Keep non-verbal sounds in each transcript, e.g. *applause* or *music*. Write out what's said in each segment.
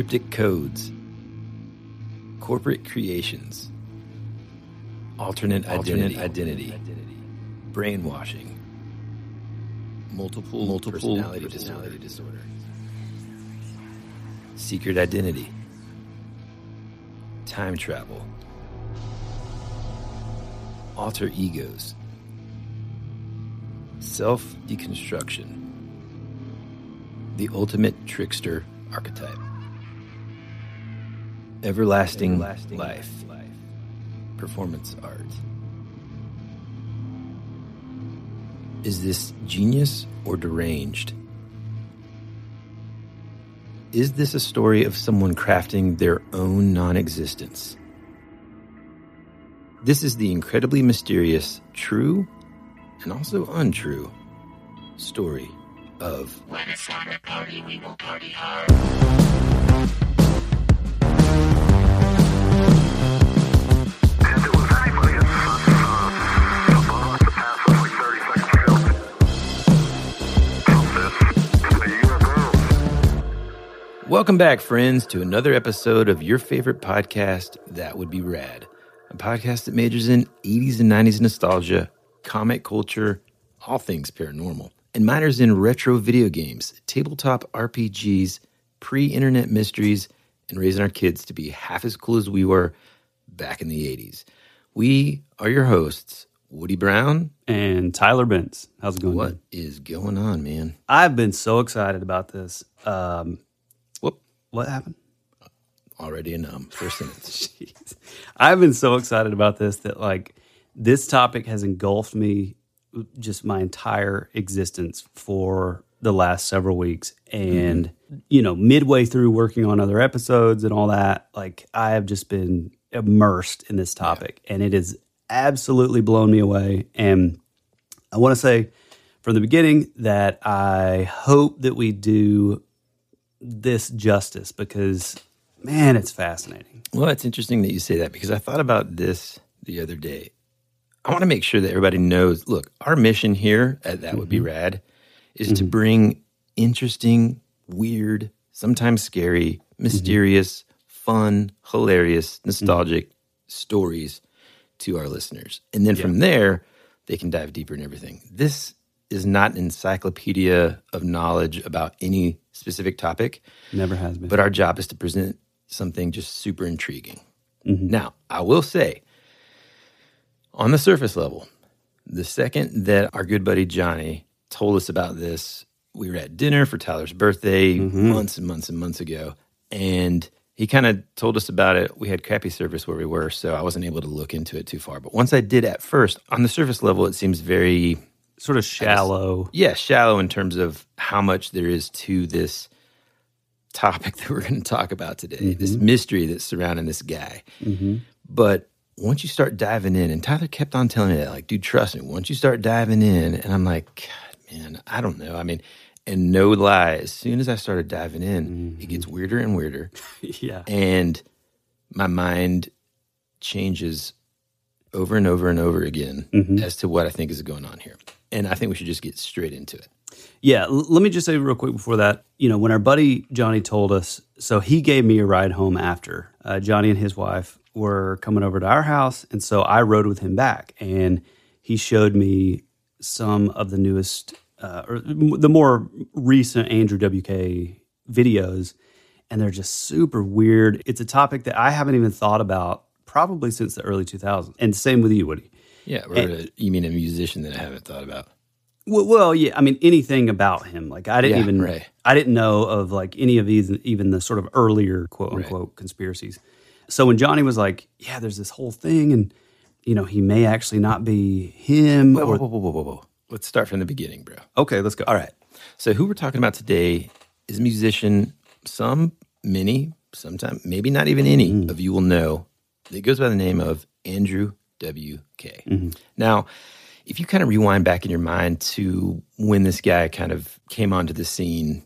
Cryptic codes, corporate creations, alternate, alternate identity, brainwashing, multiple, multiple personality, personality disorder, secret identity, time travel, alter egos, self deconstruction, the ultimate trickster archetype everlasting, everlasting life, life, performance art. Is this genius or deranged? Is this a story of someone crafting their own non existence? This is the incredibly mysterious, true, and also untrue story of. When it's time to party, we will party hard. Welcome back, friends, to another episode of your favorite podcast, That Would Be Rad, a podcast that majors in 80s and 90s nostalgia, comic culture, all things paranormal, and minors in retro video games, tabletop RPGs, pre internet mysteries, and raising our kids to be half as cool as we were back in the 80s. We are your hosts, Woody Brown. and Tyler Bentz. How's it going? What is going on, man? I've been so excited about this. Um, what happened? already a numb. First sentence. *laughs* Jeez. I've been so excited about this that like this topic has engulfed me just my entire existence for the last several weeks mm-hmm. and you know midway through working on other episodes and all that like I have just been immersed in this topic and it has absolutely blown me away and I want to say from the beginning that I hope that we do this justice because man it's fascinating Well, it's interesting that you say that because I thought about this the other day. I want to make sure that everybody knows look, our mission here at That Would Be mm-hmm. Rad is to mm-hmm. bring interesting, weird, sometimes scary, mm-hmm. mysterious, fun, hilarious, nostalgic stories to our listeners. And then from there, they can dive deeper in everything. This is not an encyclopedia of knowledge about any specific topic. Never has been. But our job is to present something just super intriguing. Mm-hmm. Now, I will say, on the surface level, the second that our good buddy Johnny told us about this, we were at dinner for Tyler's birthday mm-hmm. months and months and months ago. And he kind of told us about it. We had crappy service where we were, so I wasn't able to look into it too far. But once I did at first, on the surface level, it seems very sort of shallow. yeah, shallow in terms of how much there is to this topic *laughs* that we're going to talk about today, this mm-hmm. mystery that's surrounding this guy. Mm-hmm. But once you start diving in, and Tyler kept on telling me that, like, dude, trust me, once you start diving in, and I'm like, God, man, I don't know. I mean, and no lie, as soon as I started diving in, it gets mm-hmm. weirder and weirder. *laughs* yeah. And my mind changes over and over and over again as to what I think is going on here. And I think we should just get straight into it. Yeah. l- let me just say real quick before that, you know, when our buddy Johnny told us, so he gave me a ride home after. Uh, Johnny and his wife were coming over to our house. And so I rode with him back and he showed me some of the newest, uh, or the more recent Andrew WK videos. And they're just super weird. It's a topic that I haven't even thought about probably since the early 2000s. And same with you, Woody. Yeah, or a- you mean a musician that I haven't thought about? Well, well, yeah. I mean, anything about him. Like, I didn't Yeah, even, right. I didn't know of like any of these, even the sort of earlier quote unquote conspiracies. So when Johnny was like, "Yeah, there's this whole thing," and you know, he may actually not be him. Whoa, or, whoa, whoa, whoa, whoa, whoa. Let's start from the beginning, bro. Okay, let's go. All right. So who we're talking about today is a musician. Some, many, sometimes, maybe not even any mm-hmm. of you will know. It goes by the name of Andrew W.K. Mm-hmm. Now, if you kind of rewind back in your mind to when this guy kind of came onto the scene,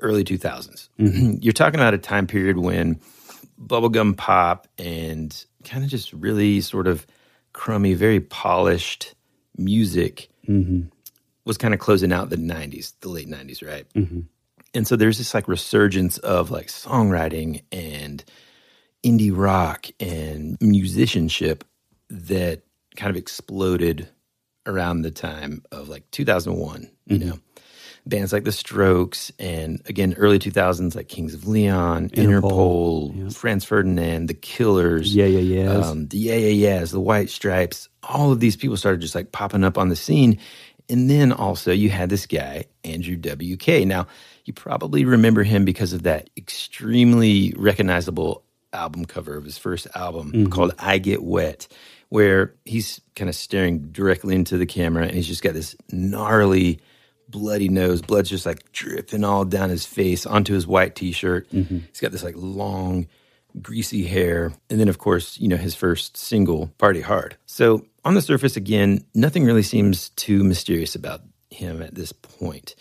early 2000s, mm-hmm. *clears throat* you're talking about a time period when bubblegum pop and kind of just really sort of crummy, very polished music mm-hmm. was kind of closing out the 90s, the late 90s, right? And so there's this like resurgence of like songwriting and indie rock and musicianship that kind of exploded around the time of like 2001, you know. Bands like The Strokes and again early 2000s like Kings of Leon, Interpol, Interpol, Franz Ferdinand, The Killers, Yeah, yeah, yes. um, the Yeah Yeah Yeahs, the White Stripes, all of these people started just like popping up on the scene. And then also you had this guy, Andrew W.K. Now, you probably remember him because of that extremely recognizable album cover of his first album mm-hmm. called I Get Wet, where he's kind of staring directly into the camera and he's just got this gnarly, bloody nose. Blood's just like dripping all down his face onto his white t shirt. Mm-hmm. He's got this like long, greasy hair. And then, of course, you know, his first single, Party Hard. So, on the surface, again, nothing really seems too mysterious about him at this point.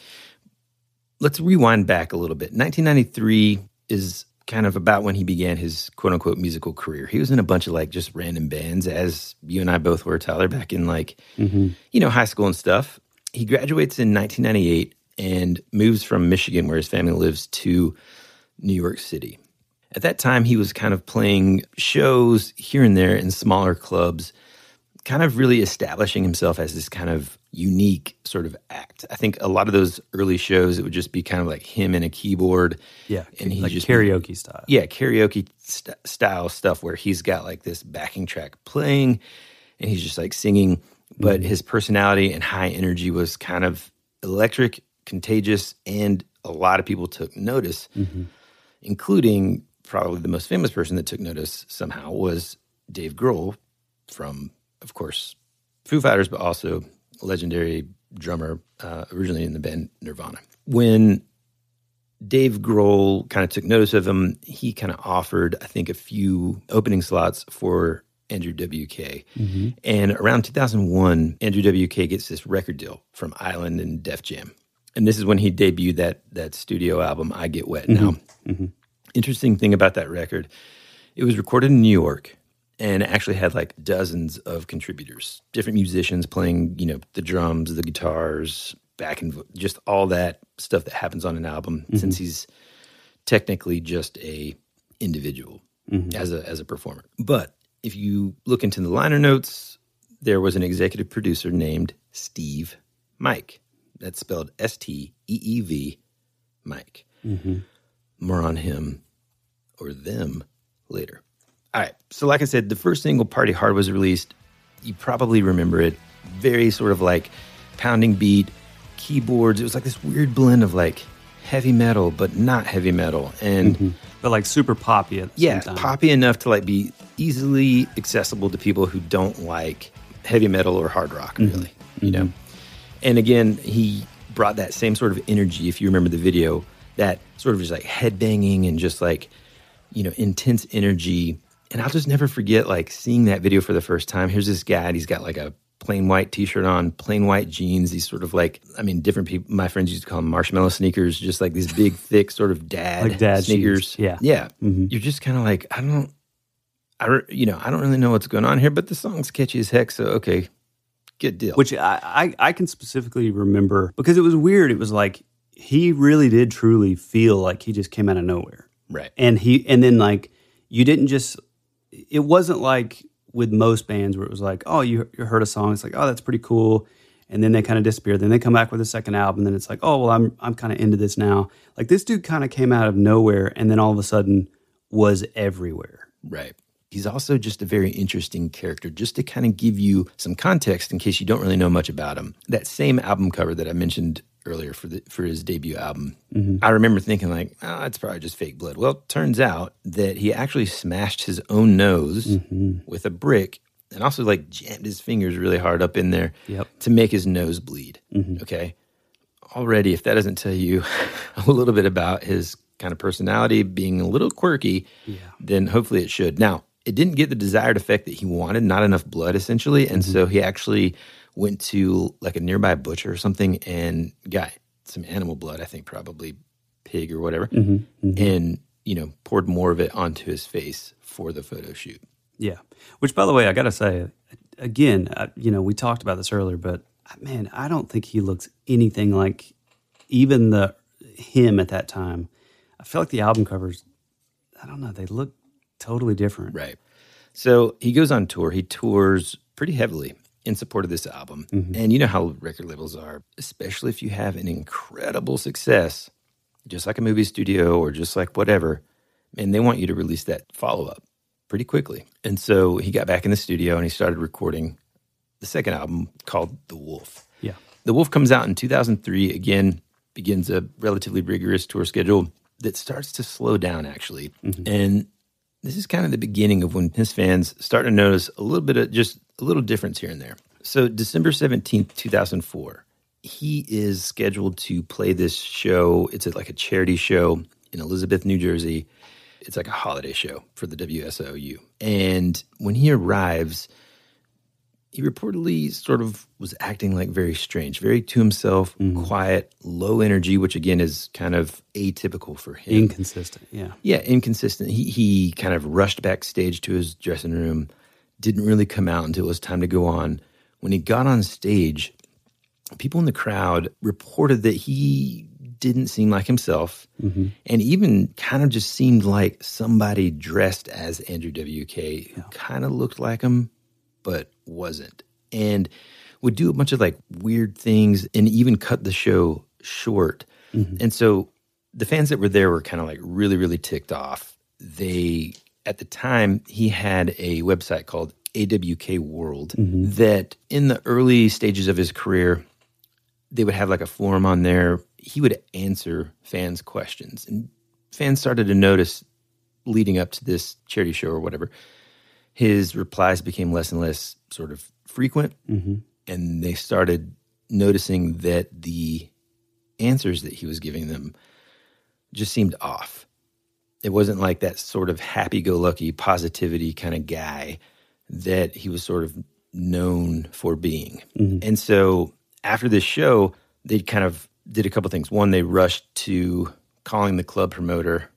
Let's rewind back a little bit. 1993 is kind of about when he began his quote unquote musical career. He was in a bunch of like just random bands, as you and I both were, Tyler, back in like, mm-hmm. you know, high school and stuff. He graduates in 1998 and moves from Michigan, where his family lives, to New York City. At that time, he was kind of playing shows here and there in smaller clubs, kind of really establishing himself as this kind of unique sort of act. I think a lot of those early shows, it would just be kind of like him and a keyboard. yeah, And he like just karaoke style. yeah, karaoke st- style stuff where he's got like this backing track playing and he's just like singing, but mm-hmm. his personality and high energy was kind of electric, contagious, and a lot of people took notice, mm-hmm. including probably the most famous person that took notice somehow was Dave Grohl from, of course, Foo Fighters, but also legendary drummer uh, originally in the band Nirvana. When Dave Grohl kind of took notice of him. He kind of offered, I think, a few opening slots for Andrew WK. Mm-hmm. And around 2001, Andrew WK gets this record deal from Island and Def Jam. And this is when he debuted that that studio album, I Get Wet. Now, mm-hmm. Mm-hmm. interesting thing about that record, it was recorded in New York and actually had like dozens of contributors, different musicians playing, you know, the drums, the guitars, back and vo- just all that stuff that happens on an album mm-hmm. since he's technically just a individual mm-hmm. as a as a performer. But if you look into the liner notes, there was an executive producer named Steev Mike. That's spelled S T E E V Mike. Mm-hmm. More on him or them later. All right. So, like I said, the first single, Party Hard, was released. You probably remember it. Very sort of like pounding beat, keyboards. It was like this weird blend of like heavy metal, but not heavy metal. And mm-hmm. but like super poppy at yeah, poppy enough to like be easily accessible to people who don't like heavy metal or hard rock, mm-hmm. really. You know? Mm-hmm. And again, he brought that same sort of energy, if you remember the video, that sort of just like headbanging and just like, you know, intense energy. And I'll just never forget like seeing that video for the first time. Here's this guy, and he's got like a plain white t-shirt on, plain white jeans, these sort of like I mean, different people my friends used to call them marshmallow sneakers, just like these big, *laughs* thick sort of dad, Like dad sneakers. shoes. Yeah. Yeah. Mm-hmm. You're just kind of like, I don't I you know, I don't really know what's going on here, but the song's catchy as heck, so okay. Good deal. which I, I I can specifically remember because it was weird. It was like he really did truly feel like he just came out of nowhere, right. and he and then like you didn't just. It wasn't like with most bands where it was like, oh, you, you heard a song, it's like, oh, that's pretty cool, and then they kind of disappear. Then they come back with a second album, and then it's like, oh, well, I'm I'm kind of into this now. Like this dude kind of came out of nowhere, and then all of a sudden was everywhere. Right. He's also just a very interesting character, just to kind of give you some context in case you don't really know much about him. That same album cover that I mentioned earlier for the for his debut album, mm-hmm. I remember thinking like, ah, oh, it's probably just fake blood. Well, it turns out that he actually smashed his own nose mm-hmm. with a brick and also like jammed his fingers really hard up in there Yep. to make his nose bleed. Mm-hmm. Okay. Already, if that doesn't tell you *laughs* a little bit about his kind of personality being a little quirky, then hopefully it should. Now, it didn't get the desired effect that he wanted, not enough blood essentially. And so he actually went to like a nearby butcher or something and got some animal blood, I think probably pig or whatever, and, you know, poured more of it onto his face for the photo shoot. Yeah. Which, by the way, I got to say, again, uh, you know, we talked about this earlier, but uh, man, I don't think he looks anything like even the him at that time. I feel like the album covers, I don't know, they look totally different. Right. So he goes on tour. He tours pretty heavily in support of this album. Mm-hmm. And you know how record labels are, especially if you have an incredible success, just like a movie studio or just like whatever, and they want you to release that follow up pretty quickly. And so he got back in the studio and he started recording the second album called The Wolf. Yeah. The Wolf comes out in 2003. Again, begins a relatively rigorous tour schedule that starts to slow down, actually. Mm-hmm. And this is kind of the beginning of when his fans start to notice a little bit of just a little difference here and there. So, December 17th, 2004, he is scheduled to play this show. It's like a charity show in Elizabeth, New Jersey. It's like a holiday show for the WSOU. And when he arrives, he reportedly sort of was acting like very strange, very to himself, mm. quiet, low energy, which again is kind of atypical for him. Inconsistent. Yeah. yeah, inconsistent. He he kind of rushed backstage to his dressing room, didn't really come out until it was time to go on. When he got on stage, people in the crowd reported that he didn't seem like himself mm-hmm. and even kind of just seemed like somebody dressed as Andrew WK who kind of looked like him but wasn't. And would do a bunch of like weird things and even cut the show short. Mm-hmm. And so the fans that were there were kind of like really really ticked off. They at the time he had a website called awk world mm-hmm. that in the early stages of his career they would have like a forum on there. He would answer fans' questions, and fans started to notice leading up to this charity show or whatever. His replies became less and less sort of frequent, mm-hmm. and they started noticing that the answers that he was giving them just seemed off. It wasn't like that sort of happy-go-lucky positivity kind of guy that he was sort of known for being. Mm-hmm. And so after this show, they kind of did a couple things. One, they rushed to calling the club promoter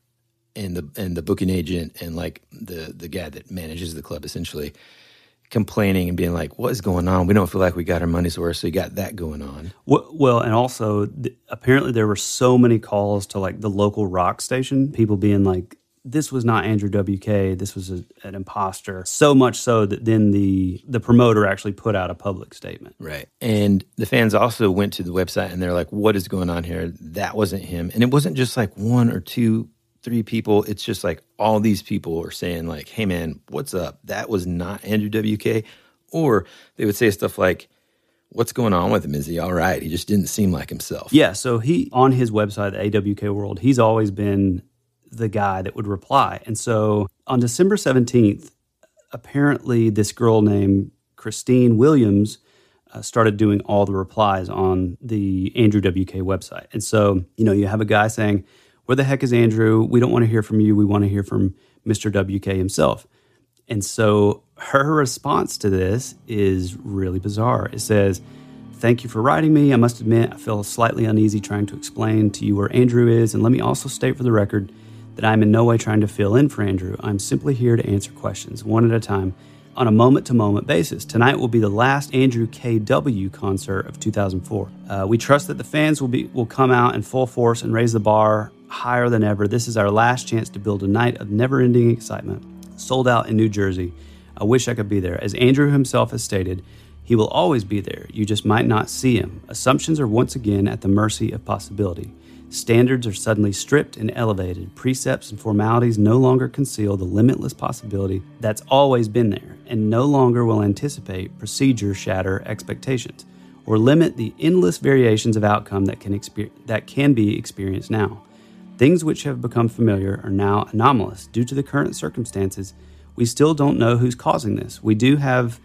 and the and the booking agent and like the the guy that manages the club essentially complaining and being like, "What is going on? We don't feel like we got our money's worth." So you got that going on. Well, and also th- apparently there were so many calls to like the local rock station, people being like, "This was not Andrew WK. This was a, an imposter." So much so that then the the promoter actually put out a public statement. Right. And the fans also went to the website and they're like, what is going on here? That wasn't him. And it wasn't just like one or two, three people. It's just like all these people are saying, like, hey man, what's up? That was not Andrew WK. Or they would say stuff like, What's going on with him? Is he all right? He just didn't seem like himself. Yeah, so he on his website, the AWK World, he's always been the guy that would reply. And so on December 17th, apparently this girl named Christine Williams uh, started doing all the replies on the Andrew WK website. And so, you know, you have a guy saying, Where the heck is Andrew? We don't want to hear from you. We want to hear from Mr. WK himself. And so her response to this is really bizarre. It says, Thank you for writing me. I must admit, I feel slightly uneasy trying to explain to you where Andrew is. And let me also state for the record that I'm in no way trying to fill in for Andrew. I'm simply here to answer questions one at a time on a moment to moment basis. Tonight will be the last Andrew KW concert of 2004. Uh, we trust that the fans will be will come out in full force and raise the bar higher than ever. This is our last chance to build a night of never ending excitement. Sold out in New Jersey. I wish I could be there. As Andrew himself has stated, he will always be there. You just might not see him. Assumptions are once again at the mercy of possibility. Standards are suddenly stripped and elevated. Precepts and formalities no longer conceal the limitless possibility that's always been there, and no longer will anticipate procedure shatter expectations or limit the endless variations of outcome that can, exper- that can be experienced now. Things which have become familiar are now anomalous due to the current circumstances We still don't know who's causing this. We do have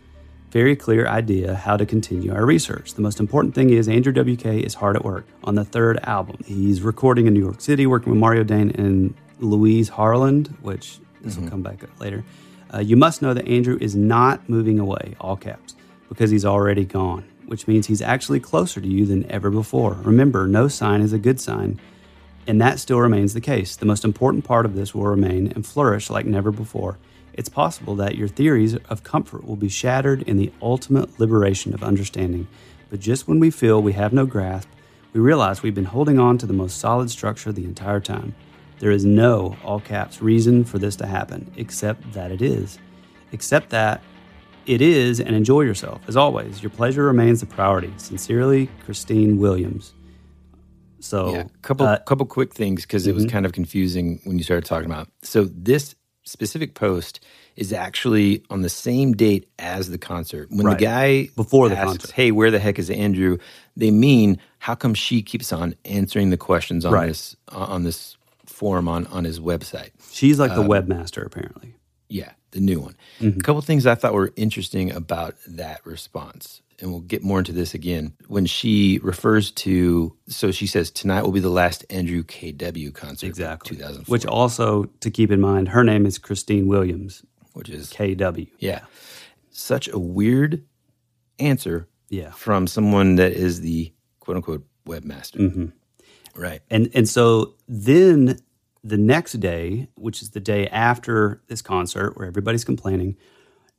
very clear idea how to continue our research. The most important thing is Andrew WK is hard at work on the third album. He's recording in New York City, working with Mario Dane and Louise Harland, which this will come back later. Uh, you must know that Andrew is not moving away, all caps, because he's already gone, which means he's actually closer to you than ever before. Remember, no sign is a good sign, and that still remains the case. The most important part of this will remain and flourish like never before. It's possible that your theories of comfort will be shattered in the ultimate liberation of understanding. But just when we feel we have no grasp, we realize we've been holding on to the most solid structure the entire time. There is no, all caps, reason for this to happen, except that it is. Except that it is, and enjoy yourself. As always, your pleasure remains the priority. Sincerely, Christine Williams. So, Yeah, couple uh, couple quick things because it was kind of confusing when you started talking about. So this specific post is actually on the same date as the concert. When Right. the guy Before the asks, concert. "Hey, where the heck is Andrew?" They mean how come she keeps on answering the questions on Right. this on this forum on on his website. she's like the Um, webmaster, apparently. Yeah, the new one. Mm-hmm. A couple things I thought were interesting about that response. And we'll get more into this again. When she refers to, so she says, tonight will be the last Andrew KW concert. Exactly. 2004. Which also, to keep in mind, her name is Christine Williams, which is, KW. yeah, such a weird answer Yeah. from someone that is the quote unquote webmaster. Mm-hmm. Right. And and so then the next day, which is the day after this concert where everybody's complaining,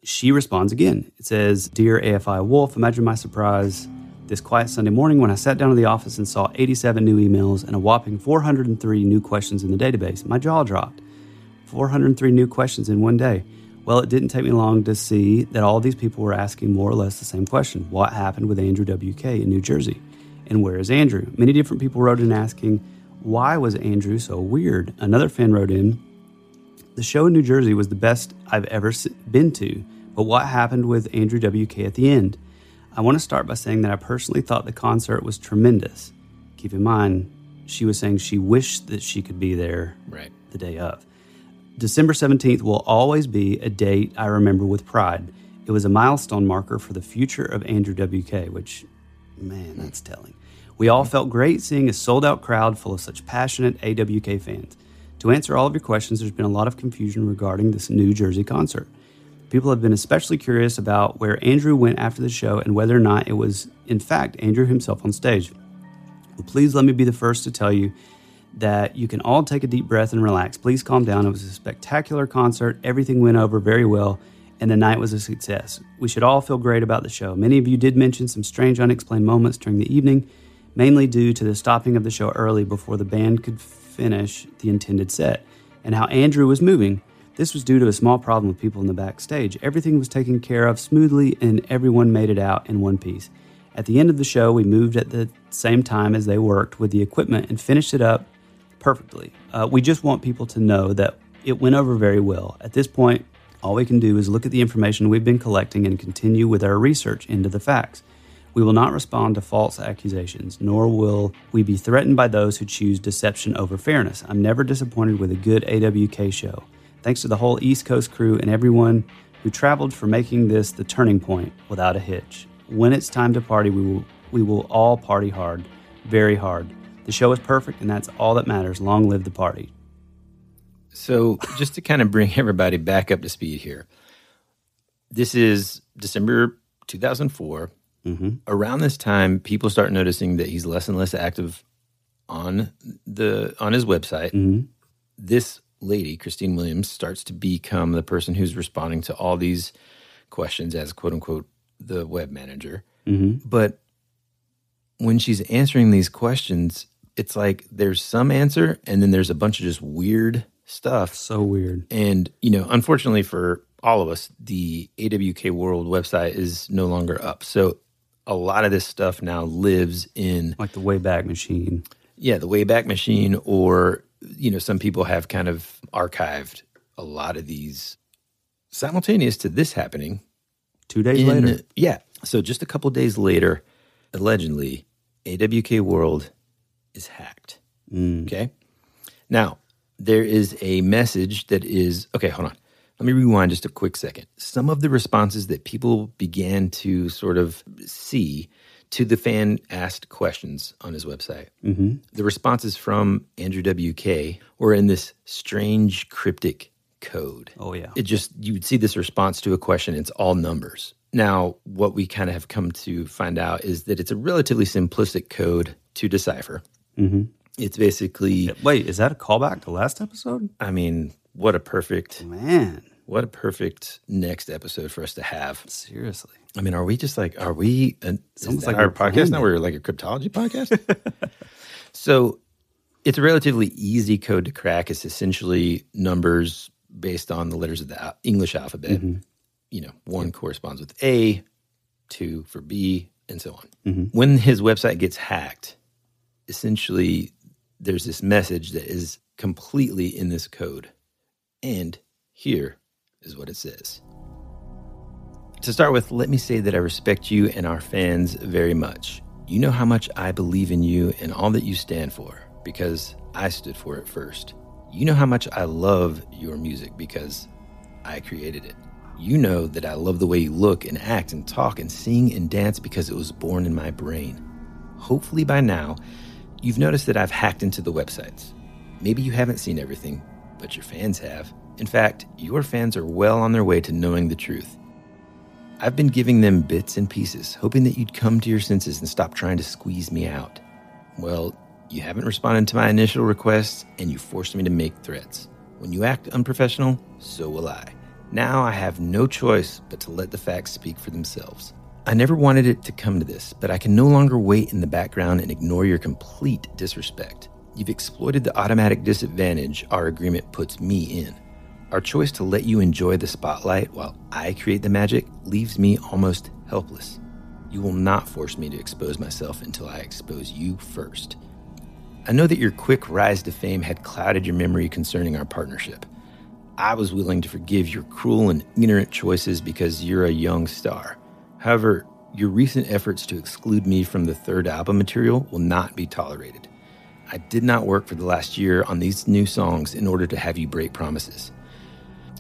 she responds again. It says, "Dear AFI Wolf, imagine my surprise this quiet Sunday morning when I sat down in the office and saw 87 new emails and a whopping 403 new questions in the database. My jaw dropped. 403 new questions in one day. Well, it didn't take me long to see that all these people were asking more or less the same question What happened with Andrew WK in New Jersey? And where is Andrew? Many different people wrote in asking, Why was Andrew so weird? Another fan wrote in, The show in New Jersey was the best I've ever been to, but what happened with Andrew WK at the end? I want to start by saying that I personally thought the concert was tremendous. Keep in mind, she was saying she wished that she could be there Right. the day of. December 17th will always be a date I remember with pride. It was a milestone marker for the future of Andrew WK, which, man, that's telling. We all felt great seeing a sold out crowd full of such passionate AWK fans. To answer all of your questions, there's been a lot of confusion regarding this New Jersey concert. People have been especially curious about where Andrew went after the show and whether or not it was, in fact, Andrew himself on stage. Well, please let me be the first to tell you that you can all take a deep breath and relax. Please calm down. It was a spectacular concert. Everything went over very well, and the night was a success. We should all feel great about the show. Many of you did mention some strange, unexplained moments during the evening, mainly due to the stopping of the show early before the band could finish the intended set, and how Andrew was moving. This was due to a small problem with people in the backstage. Everything was taken care of smoothly, and everyone made it out in one piece. At the end of the show, we moved at the same time as they worked with the equipment and finished it up perfectly. Uh, we just want people to know that it went over very well. At this point, all we can do is look at the information we've been collecting and continue with our research into the facts. We will not respond to false accusations, nor will we be threatened by those who choose deception over fairness. I'm never disappointed with a good AWK show. Thanks to the whole East Coast crew and everyone who traveled for making this the turning point without a hitch. When it's time to party, we will we will all party hard, very hard. The show is perfect, and that's all that matters. Long live the party. So, just to kind of bring everybody back up to speed here, this is December 2004. Mm-hmm. Around this time, people start noticing that he's less and less active on the on his website. Mm-hmm. This lady, Christine Williams, starts to become the person who's responding to all these questions as "quote unquote" the web manager. Mm-hmm. But when she's answering these questions, it's like there's some answer, and then there's a bunch of just weird stuff. So weird. And, you know, unfortunately for all of us, the AWK World website is no longer up. So a lot of this stuff now lives in, Like the Wayback Machine. yeah, the Wayback Machine, or, you know, some people have kind of archived a lot of these simultaneous to this happening. Two days in- later. Yeah. So just a couple days later, allegedly, AWK World is hacked. Mm. Okay. Now, there is a message that is okay, hold on. Let me rewind just a quick second. Some of the responses that people began to sort of see to the fan asked questions on his website. Mm-hmm. The responses from Andrew WK were in this strange cryptic code. Oh, yeah. It just, you would see this response to a question, it's all numbers. Now, what we kind of have come to find out is that it's a relatively simplistic code to decipher. Mm-hmm. It's basically, Wait, is that a callback to last episode? I mean, what a perfect, Man, what a perfect next episode for us to have. seriously. I mean, are we just like, are we, an, is almost like our podcast now? We're like a cryptology podcast? *laughs* so it's a relatively easy code to crack. It's essentially numbers based on the letters of the English alphabet. Mm-hmm. You know, one corresponds with A, two for B, and so on. Mm-hmm. When his website gets hacked, essentially there's this message that is completely in this code. And here is what it says. To start with, let me say that I respect you and our fans very much. You know how much I believe in you and all that you stand for because I stood for it first. You know how much I love your music because I created it. You know that I love the way you look and act and talk and sing and dance because it was born in my brain. Hopefully, by now, you've noticed that I've hacked into the websites. Maybe you haven't seen everything, but your fans have. In fact, your fans are well on their way to knowing the truth. I've been giving them bits and pieces, hoping that you'd come to your senses and stop trying to squeeze me out. Well, you haven't responded to my initial requests, and you forced me to make threats. When you act unprofessional, so will I. Now I have no choice but to let the facts speak for themselves. I never wanted it to come to this, but I can no longer wait in the background and ignore your complete disrespect. You've exploited the automatic disadvantage our agreement puts me in. Our choice to let you enjoy the spotlight while I create the magic leaves me almost helpless. You will not force me to expose myself until I expose you first. I know that your quick rise to fame had clouded your memory concerning our partnership. I was willing to forgive your cruel and ignorant choices because you're a young star. However, your recent efforts to exclude me from the third album material will not be tolerated. I did not work for the last year on these new songs in order to have you break promises.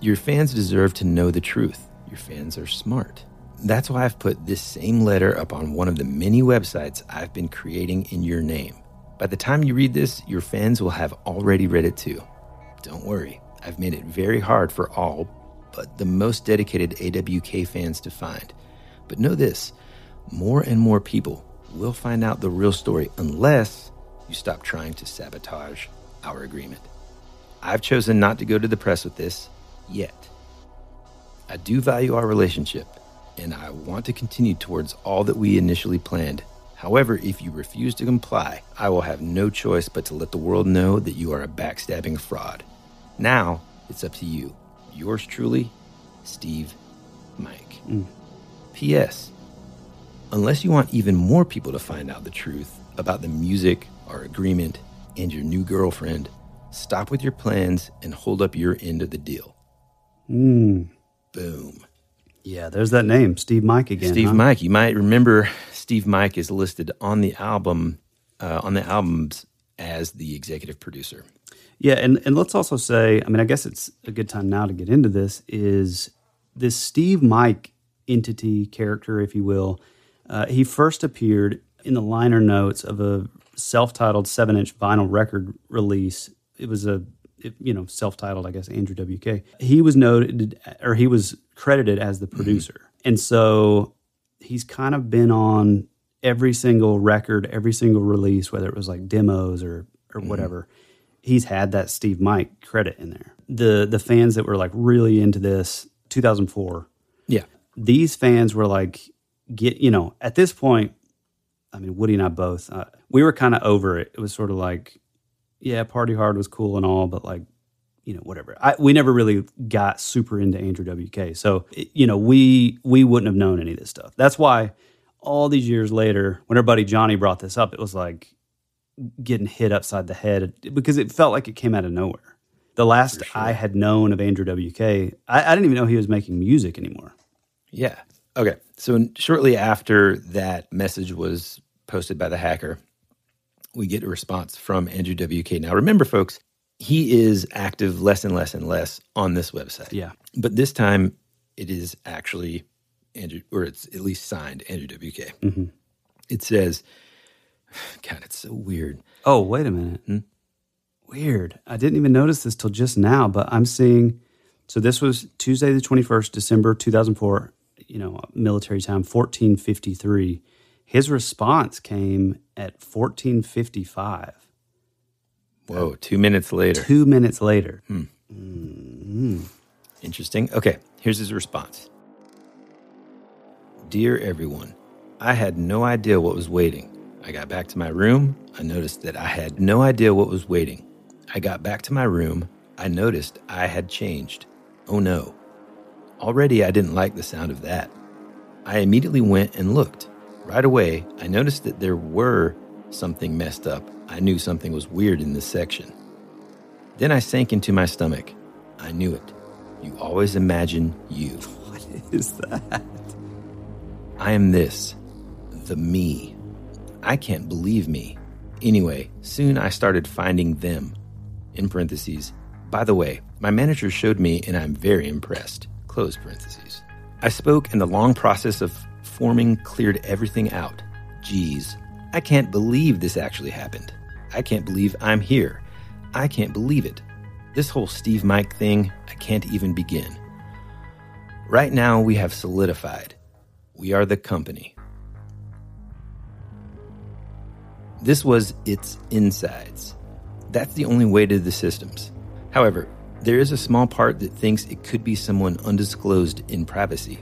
Your fans deserve to know the truth. Your fans are smart. That's why I've put this same letter up on one of the many websites I've been creating in your name. By the time you read this, your fans will have already read it too. Don't worry, I've made it very hard for all but the most dedicated AWK fans to find. But know this more and more people will find out the real story unless you stop trying to sabotage our agreement. I've chosen not to go to the press with this yet. I do value our relationship, and I want to continue towards all that we initially planned. However, if you refuse to comply, I will have no choice but to let the world know that you are a backstabbing fraud. Now, it's up to you. Yours truly, Steev Mike. Mm. P.S. Unless you want even more people to find out the truth about the music, our agreement, and your new girlfriend, stop with your plans and hold up your end of the deal. Boom. Yeah, there's that name, Steev Mike again. Steev huh? Mike. You might remember Steev Mike is listed on the album, uh, on the albums as the executive producer. Yeah, and, and let's also say, I mean, I guess it's a good time now to get into this, is this Steev Mike entity, character, if you will. Uh, he first appeared in the liner notes of a self-titled seven-inch vinyl record release. It was a, it, you know, self-titled, I guess, Andrew WK. He was noted, or he was credited as the producer. And so he's kind of been on every single record, every single release, whether it was like demos or or whatever. He's had that Steev Mike credit in there. The the fans that were like really into this 2004, Yeah. these fans were like get you know at this point. I mean, Woody and I both uh, we were kind of over it. It was sort of like, yeah, Party Hard was cool and all, but like you know whatever I, we never really got super into andrew wk so you know we we wouldn't have known any of this stuff that's why all these years later when our buddy johnny brought this up it was like getting hit upside the head because it felt like it came out of nowhere the last i had known of andrew wk I, I didn't even know he was making music anymore Yeah. Okay. So shortly after that message was posted by the hacker, we get a response from Andrew WK. Now, remember, folks, he is active less and less and less on this website. Yeah. But this time it is actually Andrew, or it's at least signed Andrew WK. Mm-hmm. It says, God, it's so weird. Oh, wait a minute. Weird. I didn't even notice this till just now, but I'm seeing. So this was Tuesday, the 21st, December 2004, you know, military time, 1453. His response came at 1455, Whoa, two minutes later. two minutes later. Hmm. Mm-hmm. Interesting. Okay, here's his response Dear everyone, I had no idea what was waiting. I got back to my room. I noticed that I had no idea what was waiting. I got back to my room. I noticed I had changed. Oh no. Already I didn't like the sound of that. I immediately went and looked. Right away, I noticed that there were something messed up. I knew something was weird in this section. Then I sank into my stomach. I knew it. You always imagine you. *laughs* What is that? I am this, the me. I can't believe me. Anyway, soon I started finding them. In parentheses, by the way, my manager showed me and I'm very impressed. Close parentheses. I spoke and the long process of forming cleared everything out. Geez, I can't believe this actually happened. I can't believe I'm here. I can't believe it. This whole Steev Mike thing, I can't even begin. Right now, we have solidified. We are the company. This was its insides. That's the only way to the systems. However, there is a small part that thinks it could be someone undisclosed in privacy.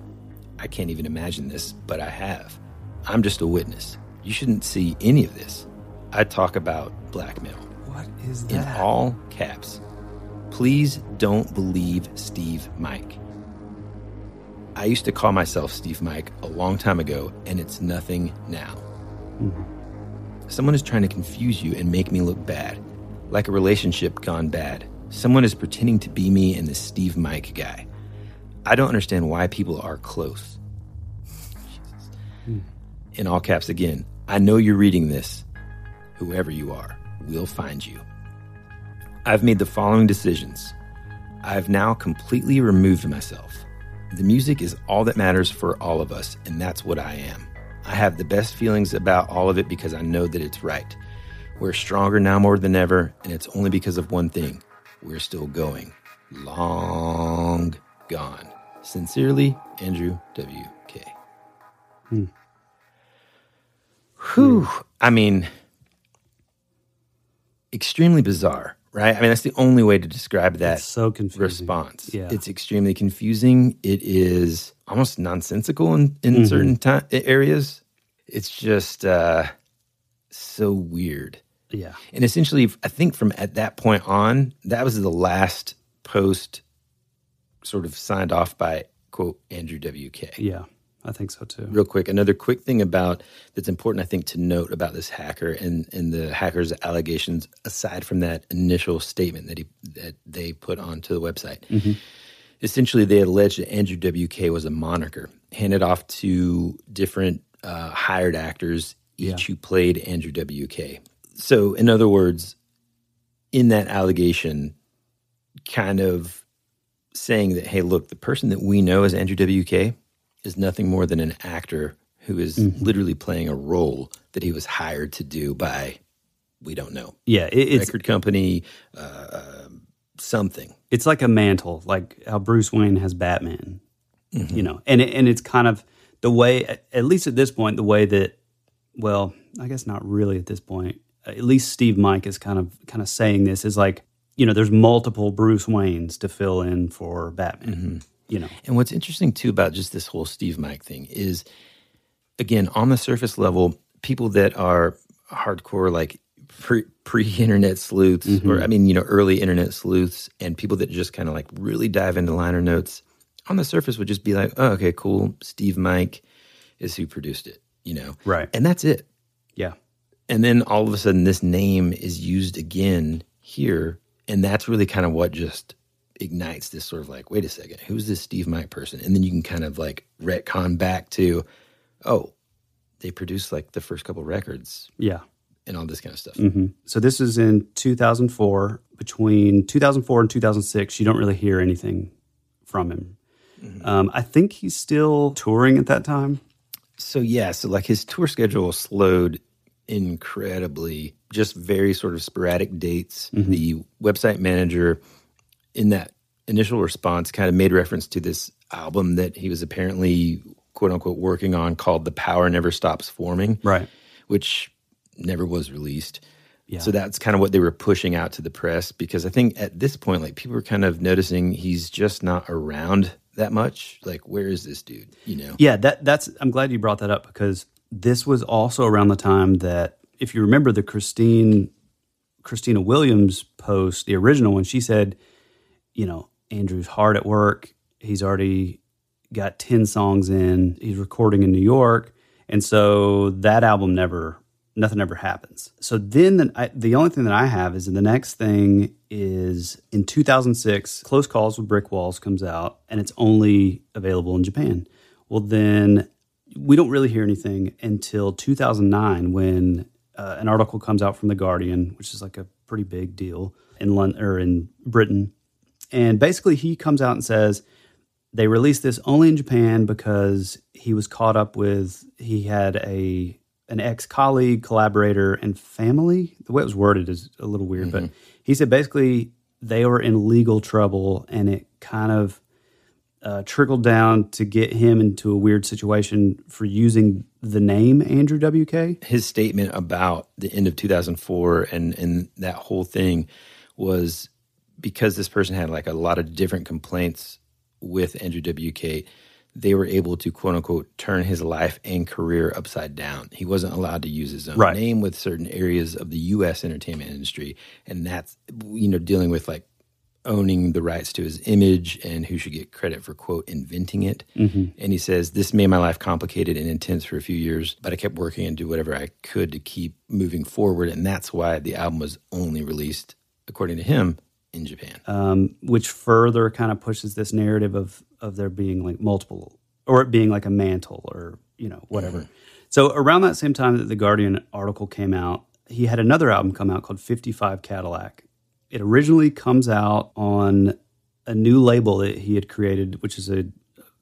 I can't even imagine this, but I have. I'm just a witness. You shouldn't see any of this. I talk about blackmail What is that? in all caps. Please don't believe Steev Mike. I used to call myself Steev Mike a long time ago, and it's nothing now. Mm-hmm. Someone is trying to confuse you and make me look bad, like a relationship gone bad. Someone is pretending to be me and the Steev Mike guy. I don't understand why people are close. In all caps again, I know you're reading this. Whoever you are, we'll find you. I've made the following decisions. I've now completely removed myself. The music is all that matters for all of us, and that's what I am. I have the best feelings about all of it because I know that it's right. We're stronger now more than ever, and it's only because of one thing we're still going. Long gone. Sincerely, Andrew W.K. Whew. I mean, extremely bizarre, right? I mean, that's the only way to describe that It's so confusing. response. Yeah. It's extremely confusing. It is almost nonsensical in, in Mm-hmm. certain areas. It's just uh, so weird. Yeah. And essentially, I think from at that point on, that was the last post sort of signed off by, quote, Andrew WK Yeah. I think so too. real quick another quick thing about that's important i think to note about this hacker and and the hacker's allegations aside from that initial statement that he that they put onto the website essentially they alleged that andrew wk was a moniker handed off to different uh, hired actors each who played andrew wk so in other words in that allegation kind of saying that hey look the person that we know as andrew wk is nothing more than an actor who is literally playing a role that he was hired to do by we don't know Yeah. It, it's record company uh, um, something it's like a mantle, like how Bruce Wayne has Batman. You know, and it, and it's kind of the way, at- at least at this point, the way that, well, I guess not really at this point. At least Steev Mike is kind of kind of saying this is like, you know, there's multiple Bruce Waynes to fill in for Batman. Mm-hmm. You know, And what's interesting too about just this whole Steev Mike thing is, again, on the surface level, people that are hardcore, like pre pre internet sleuths, or mm-hmm. I mean, you know, early internet sleuths, and people that just kind of like really dive into liner notes, on the surface would just be like, oh, okay, cool. Steev Mike is who produced it, you know, Right. And that's it. yeah, And then all of a sudden, this name is used again here. And that's really kind of what just ignites this sort of like, wait a second, who's this Steev Mike person? And then you can kind of like retcon back to, oh, they produced like the first couple records yeah, and all this kind of stuff. So this is in 2004. Between 2004 and 2006, you don't really hear anything from him. Um, I think he's still touring at that time. So yeah, so like his tour schedule slowed incredibly, just very sort of sporadic dates. Mm-hmm. The website manager in that initial response kind of made reference to this album that he was apparently quote unquote working on called The Power Never Stops Forming. Right. Which never was released. Yeah. So that's kind of what they were pushing out to the press because I think at this point, like people were kind of noticing he's just not around that much. Like, where is this dude? You know? Yeah, that that's. I'm glad you brought that up because this was also around the time that, if you remember the Christine Christina Williams post, the original one, she said, you know, Andrew's hard at work. He's already got ten songs in. He's recording in New York, and so that album never. Nothing ever happens. So then, the, I, the only thing that I have is the next thing is in 2006, Close Calls with Brick Walls comes out, and it's only available in Japan. Well, then we don't really hear anything until 2009 when uh, an article comes out from the Guardian, which is like a pretty big deal in London or in Britain, and basically he comes out and says they released this only in Japan because he was caught up with he had a an ex colleague, collaborator, and family. The way it was worded is a little weird, but he said basically they were in legal trouble, and it kind of uh, trickled down to get him into a weird situation for using the name Andrew WK. his statement about the end of 2004 and and that whole thing was because this person had like a lot of different complaints with Andrew WK they were able to quote unquote turn his life and career upside down. He wasn't allowed to use his own Right. name with certain areas of the US entertainment industry and that's you know dealing with like owning the rights to his image and who should get credit for quote inventing it and he says this made my life complicated and intense for a few years but i kept working and do whatever i could to keep moving forward and that's why the album was only released according to him in japan um, which further kind of pushes this narrative of of there being like multiple or it being like a mantle or you know whatever. So around that same time that the Guardian article came out, he had another album come out called 55 Cadillac. It originally comes out on a new label that he had created, which is a,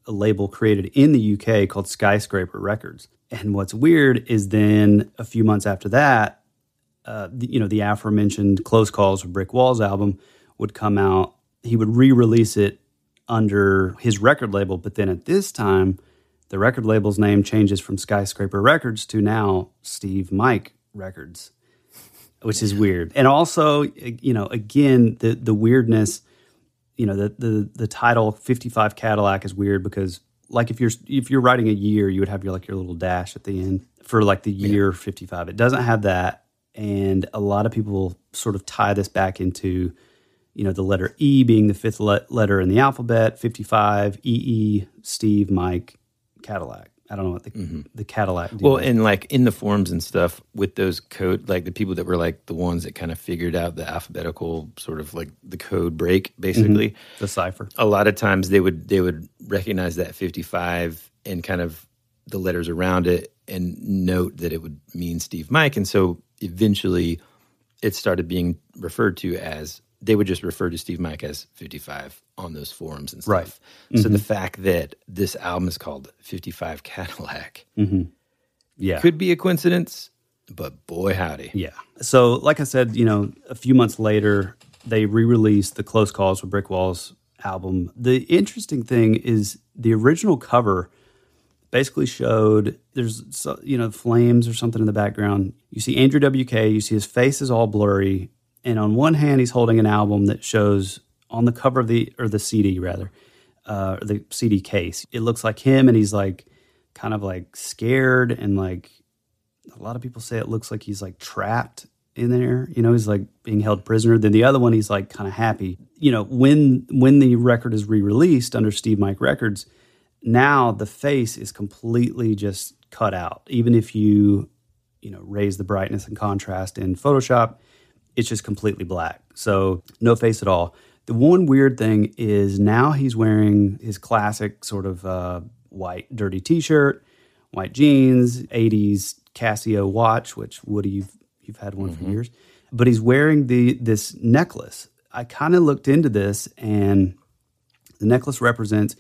a label created in the UK called Skyscraper Records. And what's weird is then a few months after that, uh, you know, the aforementioned Close Calls with Brick Walls album would come out. He would re-release it under his record label, but then at this time, the record label's name changes from Skyscraper Records to now Steev Mike Records, which is weird. And also, eh, you know, again, the the weirdness, you know, the the the title 55 Cadillac is weird because like if you're if you're writing a year, you would have your like your little dash at the end for like the year 55. It doesn't have that and a lot of people sort of tie this back into you know the letter E being the fifth le- letter in the alphabet, 55 EE Steev Mike Cadillac. I don't know what the mm-hmm. the Cadillac deal well and like in the forums and stuff with those code like the people that were like the ones that kind of figured out the alphabetical sort of like the code break mm-hmm. basically the cipher. a lot of times they would they would recognize that 55 and kind of the letters around it and note that it would mean Steev Mike. And so eventually it started being referred to as they would just refer to Steev Mike as 55 on those forums and stuff. Right. So mm-hmm. the fact that this album is called 55 Cadillac mm-hmm. Yeah. could be a coincidence, but boy howdy. Yeah. So, like I said, you know, a few months later, they re-released the Close Calls with Brick Walls album. The interesting thing is the original cover basically showed there's you know flames or something in the background. You see Andrew WK. You see his face is all blurry, and on one hand he's holding an album that shows on the cover of the or the CD rather, uh, the CD case. It looks like him, and he's like kind of like scared and like a lot of people say it looks like he's like trapped in there. You know, he's like being held prisoner. Then the other one, he's like kind of happy. You know, when when the record is re-released under Steev Mike Records, now the face is completely just cut out. Even if you, you know, raise the brightness and contrast in Photoshop, it's just completely black. So no face at all. The one weird thing is now he's wearing his classic sort of uh, white dirty T-shirt, white jeans, '80s Casio watch, which Woody you've had one for years. But he's wearing the this necklace. I kind of looked into this, and the necklace represents.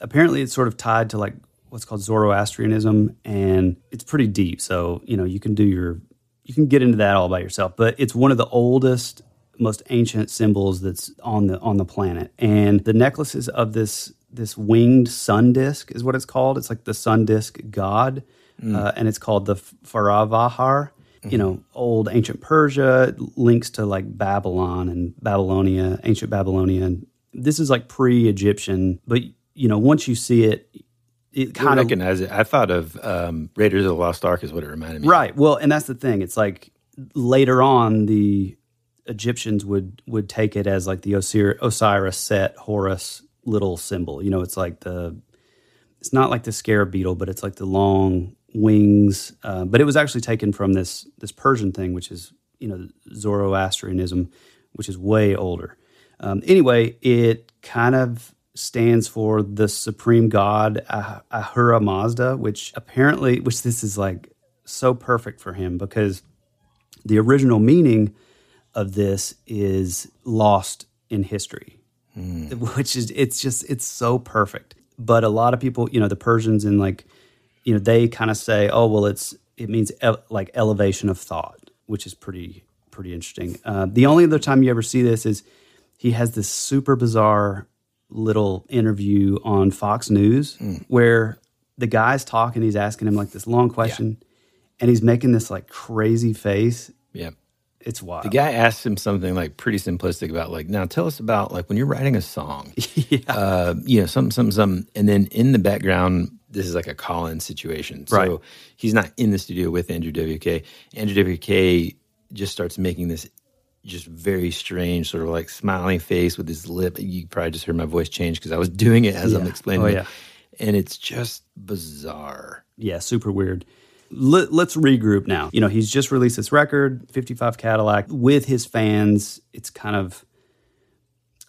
Apparently, it's sort of tied to like what's called Zoroastrianism, and it's pretty deep. So you know you can do your you can get into that all by yourself. But it's one of the oldest, most ancient symbols that's on the on the planet, and the necklaces of this this winged sun disk is what it's called. It's like the sun disk god, uh, and it's called the Faravahar. You know, old ancient Persia links to like Babylon and Babylonia, ancient Babylonia, and this is like pre-Egyptian. But you know, once you see it, it I kind of recognize it. I thought of um, Raiders of the Lost Ark is what it reminded me. of. Right. Well, and that's the thing. It's like later on the Egyptians would would take it as like the Osir- Osiris Set Horus little symbol. You know, it's like the it's not like the scarab beetle, but it's like the long wings. Uh, but it was actually taken from this this Persian thing, which is you know Zoroastrianism, which is way older. Um, anyway, it kind of stands for the supreme god Ah- Ahura Mazda, which apparently, which this is like so perfect for him because the original meaning of this is lost in history *laughs* which is it's just it's so perfect. But a lot of people you know the persians and like you know they kind of say oh well it's it means ele- like elevation of thought which is pretty pretty interesting. Uh, the only other time you ever see this is he has this super bizarre little interview on fox news where the guy's talking he's asking him like this long question and he's making this like crazy face Yeah. it's wild The guy asked him something like pretty simplistic about like, now tell us about like when you're writing a song, *laughs* uh, you know, something, something, something, and then in the background, this is like a call-in situation. So Right. he's not in the studio with Andrew WK. Andrew WK just starts making this just very strange sort of like smiling face with his lip. You probably just heard my voice change because I was doing it as I'm explaining Oh, it. yeah. And it's just bizarre. yeah, super weird. Let, let's regroup now. You know, he's just released this record, 55 Cadillac, with his fans. It's kind of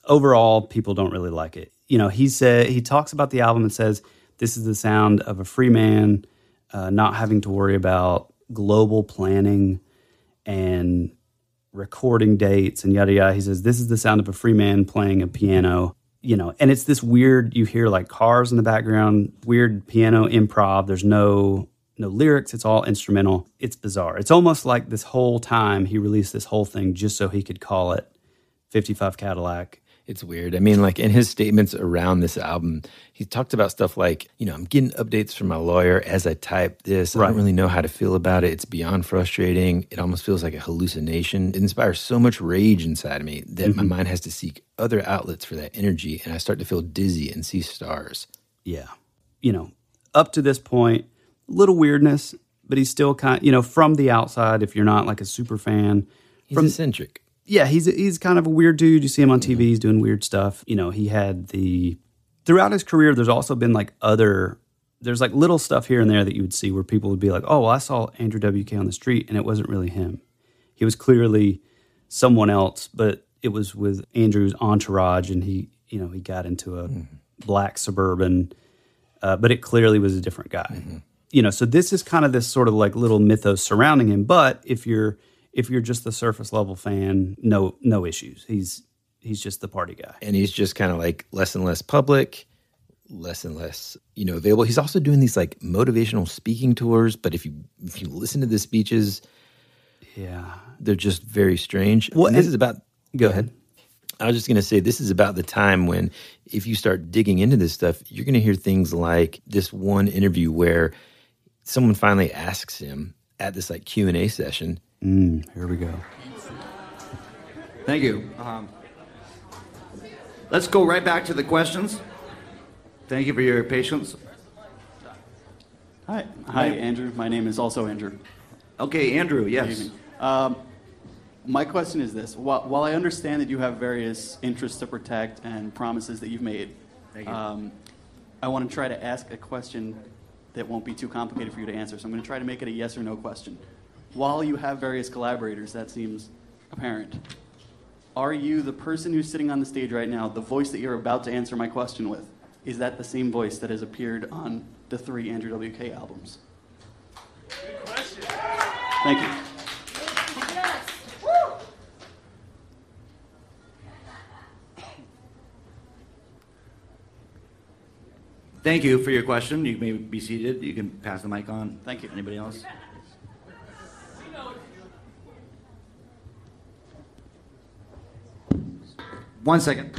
overall, people don't really like it. You know, he said he talks about the album and says this is the sound of a free man, uh, not having to worry about global planning and recording dates and yada yada. He says this is the sound of a free man playing a piano. You know, and it's this weird. You hear like cars in the background, weird piano improv. There's no no lyrics. It's all instrumental. It's bizarre. It's almost like this whole time he released this whole thing just so he could call it 55 Cadillac. It's weird. I mean, like in his statements around this album, he talked about stuff like, you know, I'm getting updates from my lawyer as I type this. I don't really know how to feel about it. It's beyond frustrating. It almost feels like a hallucination. It inspires so much rage inside of me that my mm-hmm. mind has to seek other outlets for that energy. And I start to feel dizzy and see stars. Yeah. You know, up to this point, a little weirdness, but he's still kind you know, from the outside, if you're not like a super fan, He's from eccentric. Yeah, he's he's kind of a weird dude. You see him on TV, mm-hmm. he's doing weird stuff. You know, he had the throughout his career. There's also been like other there's like little stuff here and there that you would see where people would be like, "Oh, well, I saw Andrew WK on the street, and it wasn't really him. He was clearly someone else, but it was with Andrew's entourage, and he you know he got into a mm-hmm. black suburban, uh, but it clearly was a different guy. Mm-hmm. You know, so this is kind of this sort of like little mythos surrounding him. But if you're if you're just the surface level fan, no no issues. He's he's just the party guy. and he's just kind of like less and less public less and less you know available he's also doing these like motivational speaking tours but if you if you listen to the speeches Yeah. they're just very strange Well, And this and- is about Go ahead. i was just going to say this is about the time when if you start digging into this stuff you're going to hear things like this one interview where someone finally asks him at this like q&a session Mm, here we go. Thank you. Um, let's go right back to the questions. Thank you for your patience. Hi, hi, Andrew. My name is also Andrew. Okay, Andrew, yes. Um, my question is this: while, while I understand that you have various interests to protect and promises that you've made, Thank you. um, I want to try to ask a question that won't be too complicated for you to answer. So I'm going to try to make it a yes or no question while you have various collaborators, that seems apparent. Are you the person who's sitting on the stage right now, the voice that you're about to answer my question with? Is that the same voice that has appeared on the three Andrew W.K. albums? Good question. Thank you. Yes. Thank you for your question. You may be seated. You can pass the mic on. Thank you. Anybody else? One second.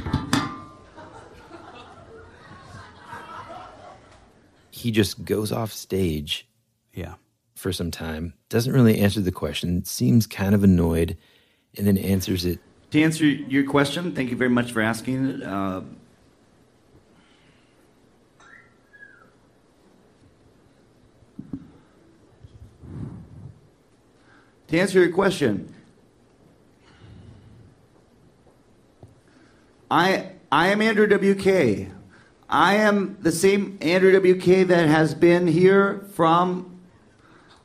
He just goes off stage Yeah. for some time, doesn't really answer the question, seems kind of annoyed, and then answers it. To answer your question, thank you very much for asking it. Uh, to answer your question, I I am Andrew WK. I am the same Andrew WK that has been here from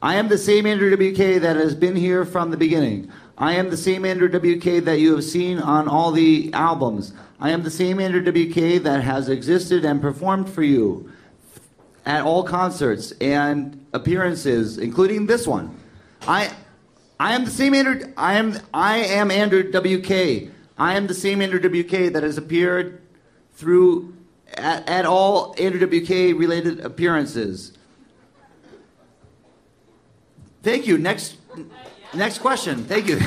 I am the same Andrew WK that has been here from the beginning. I am the same Andrew WK that you have seen on all the albums. I am the same Andrew WK that has existed and performed for you at all concerts and appearances, including this one. I I am the same Andrew I am I am Andrew WK. I am the same Andrew WK that has appeared through at, at all Andrew WK related appearances. Thank you. Next next question. Thank you.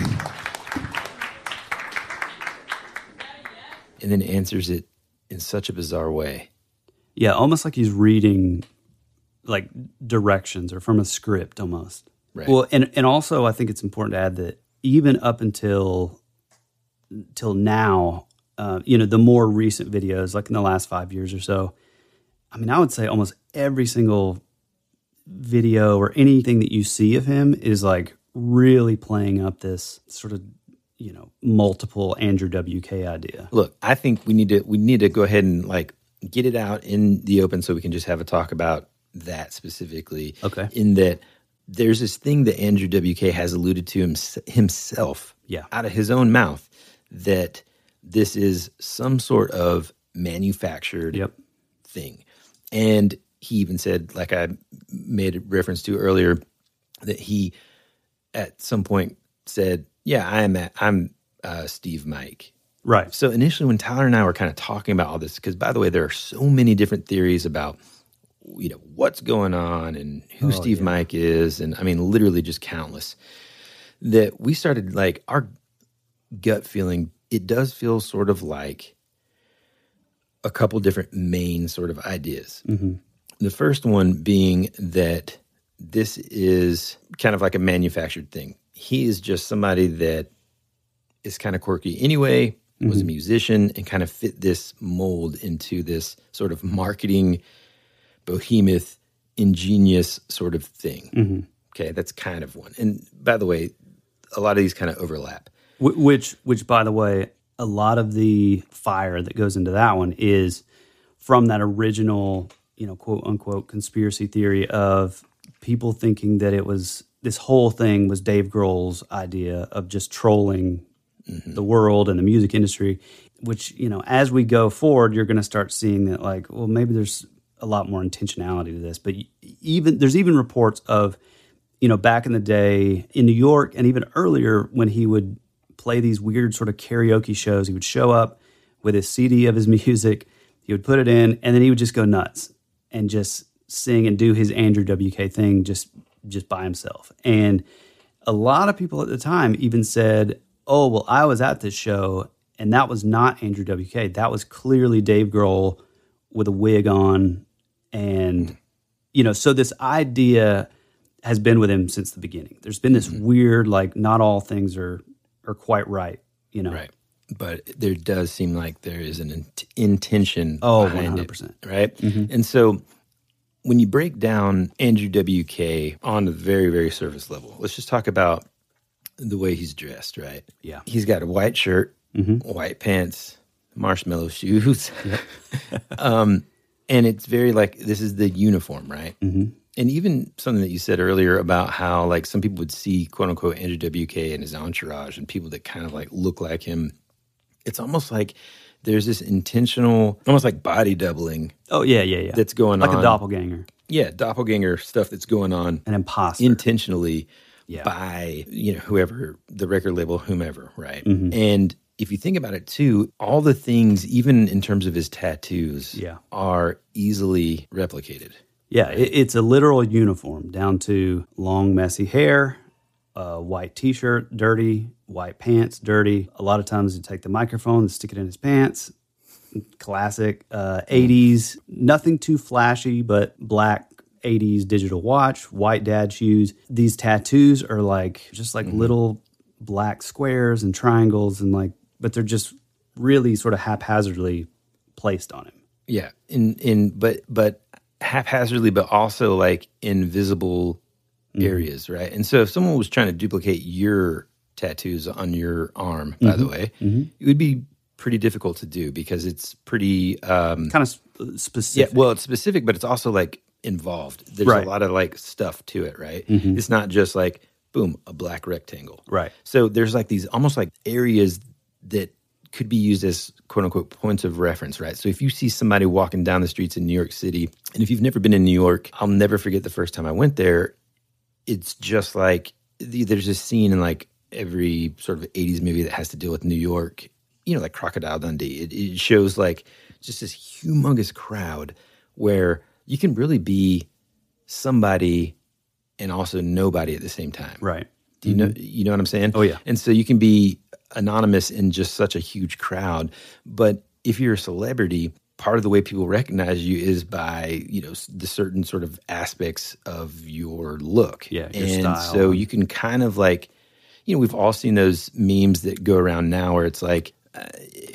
and then answers it in such a bizarre way. Yeah, almost like he's reading like directions or from a script almost. Right. Well, and and also I think it's important to add that even up until till now, uh, you know, the more recent videos, like in the last five years or so, I mean, I would say almost every single video or anything that you see of him is like really playing up this sort of you know multiple Andrew WK idea. Look, I think we need to we need to go ahead and like get it out in the open so we can just have a talk about that specifically. Okay. In that there's this thing that Andrew WK has alluded to hims- himself Yeah. out of his own mouth that this is some sort of manufactured Yep. thing. And he even said, like I made a reference to earlier, that he at some point said, "Yeah, I'm at, I'm uh, Steev Mike." Right. So initially, when Tyler and I were kind of talking about all this, because by the way, there are so many different theories about you know what's going on and who Steev Mike is, and I mean, literally just countless. That we started like our gut feeling. It does feel sort of like a couple different main sort of ideas. Mm-hmm. The first one being that this is kind of like a manufactured thing. He is just somebody that is kind of quirky anyway, was a mm-hmm. musician, and kind of fit this mold into this sort of marketing behemoth, ingenious sort of thing. Mm-hmm. Okay, that's kind of one. And by the way, a lot of these kind of overlap. Wh- which which by the way a lot of the fire that goes into that one is from that original you know quote unquote conspiracy theory of people thinking that it was this whole thing was Dave Grohl's idea of just trolling mm-hmm. the world and the music industry which you know as we go forward you're going to start seeing that like well maybe there's a lot more intentionality to this but even there's even reports of you know, back in the day in New York and even earlier when he would play these weird sort of karaoke shows, he would show up with his CD of his *laughs* music, he would put it in, and then he would just go nuts and just sing and do his Andrew WK thing just just by himself. And a lot of people at the time even said, "Oh, well, I was at this show and that was not Andrew WK. That was clearly Dave Grohl with a wig on and you know, so this idea has been with him since the beginning. There's been this mm-hmm. weird, like, not all things are are quite right. You know, Right. But there does seem like there is an int- intention Oh, behind 100%. it, right? And so when you break down Andrew WK on the very, very surface level, let's just talk about the way he's dressed, right? Yeah. He's got a white shirt, white pants, marshmallow shoes. *laughs* um, and it's very like this is the uniform, right? Mm-hmm. And even something that you said earlier about how like some people would see quote unquote Andrew WK and his entourage and people that kind of like look like him. It's almost like there's this intentional, almost like body doubling Oh yeah, yeah, yeah. that's going like on. Like a doppelganger, Yeah, doppelganger stuff that's going on an imposter. intentionally Yeah. by you know whoever the record label whomever right Mm-hmm. and if you think about it too, all the things, even in terms of his tattoos, Yeah. are easily replicated. Yeah, it, it's a literal uniform down to long, messy hair, a white t shirt, dirty, white pants, dirty. A lot of times you take the microphone and stick it in his pants. Classic uh, 80s, nothing too flashy, but black 80s digital watch, white dad shoes. These tattoos are like just like little black squares and triangles, and like, but they're just really sort of haphazardly placed on him. Yeah, in in but but haphazardly, but also like invisible mm-hmm. areas, right? And so if someone was trying to duplicate your tattoos on your arm, by the mm-hmm. way, mm-hmm. it would be pretty difficult to do because it's pretty um Kind of sp- uh, yeah, well, it's specific, but it's also like involved. There's Right. a lot of like stuff to it, right? It's not just like boom, a black rectangle. Right. So there's like these almost like areas that could be used as quote unquote points of reference, right? So if you see somebody walking down the streets in New York City, and if you've never been in New York, I'll never forget the first time I went there. It's just like there's this scene in like every sort of 80s movie that has to deal with New York, you know, like Crocodile Dundee. It, it shows like just this humongous crowd where you can really be somebody and also nobody at the same time. Right. Do you know mm-hmm. you know what I'm saying? Oh, yeah. And so you can be anonymous in just such a huge crowd, but if you're a celebrity, part of the way people recognize you is by you know the certain sort of aspects of your look. Yeah, your and style. so you can kind of like, you know, we've all seen those memes that go around now where it's like. Uh,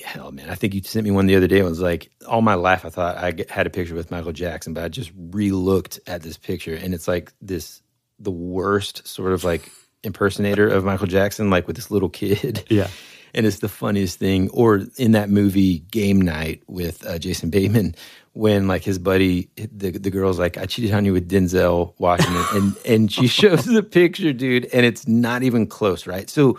hell, man! I think you sent me one the other day. It was like all my life. I thought I had a picture with Michael Jackson, but I just re-looked at this picture, and it's like this the worst sort of like impersonator of Michael Jackson, like with this little kid. *laughs* Yeah. *laughs* And it's the funniest thing. Or in that movie Game Night with uh, Jason Bateman, when like his buddy, the the girl's like, "I cheated on you with Denzel Washington," and and she *laughs* shows the picture, dude, and it's not even close, right? So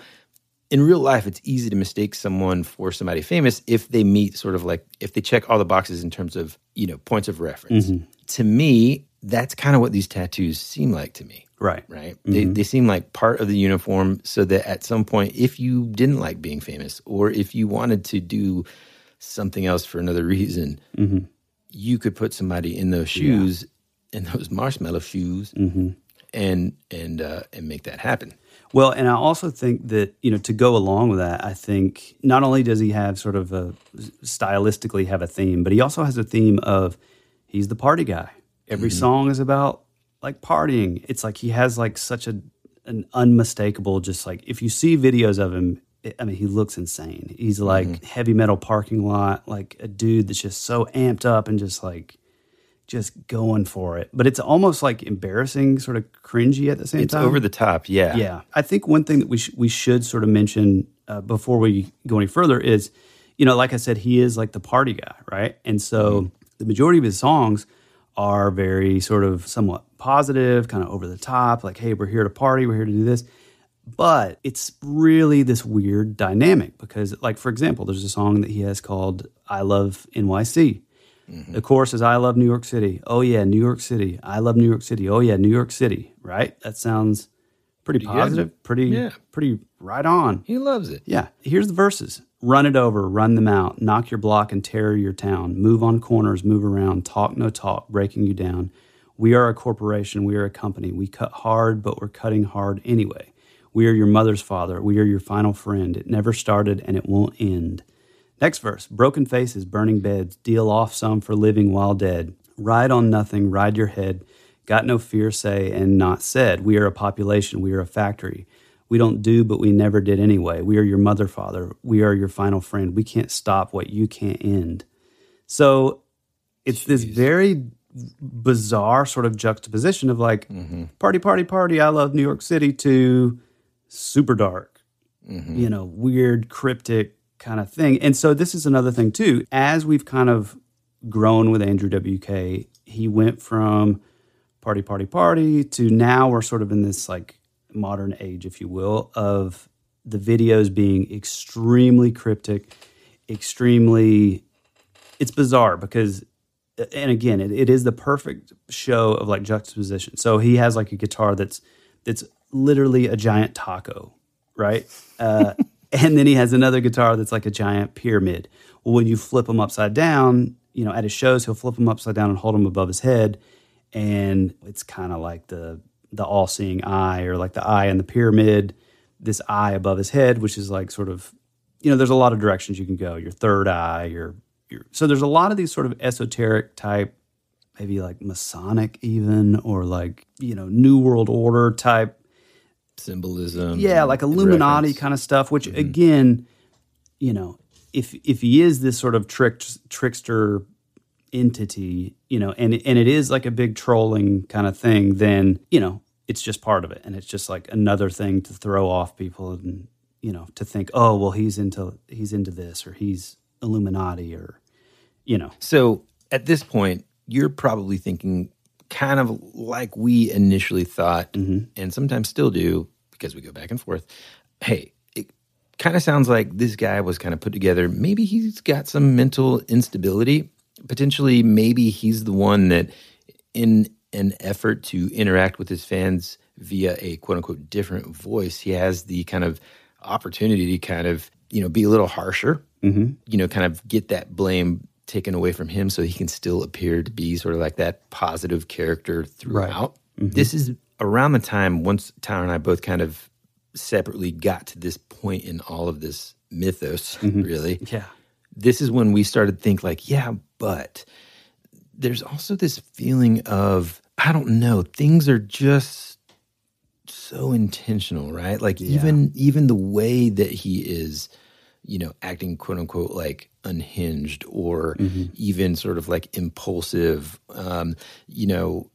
in real life, it's easy to mistake someone for somebody famous if they meet sort of like if they check all the boxes in terms of you know points of reference. To me, that's kind of what these tattoos seem like to me Right. right? They, mm-hmm. they seem like part of the uniform so that at some point, if you didn't like being famous or if you wanted to do something else for another reason, mm-hmm. you could put somebody in those shoes, in those *laughs* marshmallow shoes, mm-hmm. and and uh, and make that happen. Well, and I also think that, you know, to go along with that, I think not only does he have sort of a stylistically have a theme, but he also has a theme of he's the party guy. Every mm-hmm. song is about like partying. It's like he has like such a an unmistakable just like if you see videos of him, it, I mean, he looks insane. He's like mm-hmm. heavy metal parking lot, like a dude that's just so amped up and just like just going for it. But it's almost like embarrassing, sort of cringy at the same It's time. over the top, yeah. Yeah, I think one thing that we sh- we should sort of mention uh, before we go any further is, you know, like I said, he is like the party guy, right? And so mm-hmm. the majority of his songs are very sort of somewhat positive, kind of over the top, like, "Hey, we're here to party, we're here to do this." But it's really this weird dynamic because, like, for example, there's a song that he has called "I Love NYC." Mm-hmm. The chorus is "I love New York City." Oh yeah, New York City. I love New York City. Oh yeah, New York City. Right? That sounds pretty, positive, pretty Yeah. pretty right on. He loves it. Yeah. Here's the verses. Run it over, run them out, knock your block and tear your town. Move on corners, move around, talk no talk, breaking you down. We are a corporation, we are a company. We cut hard, but we're cutting hard anyway. We are your mother's father, we are your final friend. It never started and it won't end. Next verse broken faces, burning beds, deal off some for living while dead. Ride on nothing, ride your head. Got no fear, say, and not said. We are a population, we are a factory. We don't do, but we never did anyway. We are your mother, father. We are your final friend. We can't stop what you can't end. So it's this very bizarre sort of juxtaposition of like mm-hmm. party, party, party. I love New York City to super dark, mm-hmm. you know, weird, cryptic kind of thing. And so this is another thing too. As we've kind of grown with Andrew WK, he went from party, party, party to now we're sort of in this like modern age, if you will, of the videos being extremely cryptic, extremely. It's bizarre because, and again, it, it is the perfect show of like juxtaposition. So he has like a guitar that's that's literally a giant taco, right? Uh, *laughs* and then he has another guitar that's like a giant pyramid. Well, when you flip them upside down, you know, at his shows, he'll flip them upside down and hold them above his head, and it's kind of like the the all seeing eye, or like the eye in the pyramid, this eye above his head, which is like sort of, you know, there's a lot of directions you can go. Your third eye, your your so there's a lot of these sort of esoteric type, maybe like Masonic even, or like you know New World Order type Symbolism. yeah, like Illuminati reference. kind of stuff. Which mm-hmm. again, you know, if if he is this sort of trick trickster entity, you know, and and it is like a big trolling kind of thing, then you know it's just part of it, and it's just like another thing to throw off people, and you know, to think, oh, well, he's into he's into this, or he's Illuminati, or you know, So at this point, you're probably thinking kind of like we initially thought, mm-hmm. and sometimes still do because we go back and forth. Hey, it kind of sounds like this guy was kind of put together. Maybe he's got some mental instability. Potentially, maybe he's the one that, in an effort to interact with his fans via a quote unquote different voice, he has the kind of opportunity to kind of, you know, be a little harsher, mm-hmm. you know, kind of get that blame taken away from him so he can still appear to be sort of like that positive character throughout. Mm-hmm. This is around the time once Tyler and I both kind of separately got to this point in all of this mythos, mm-hmm. really yeah, this is when we started to think like, yeah, but there's also this feeling of I don't know, things are just so intentional, right? Like even even the way that he is, you know, acting quote unquote like unhinged or even sort of like impulsive, um, you know,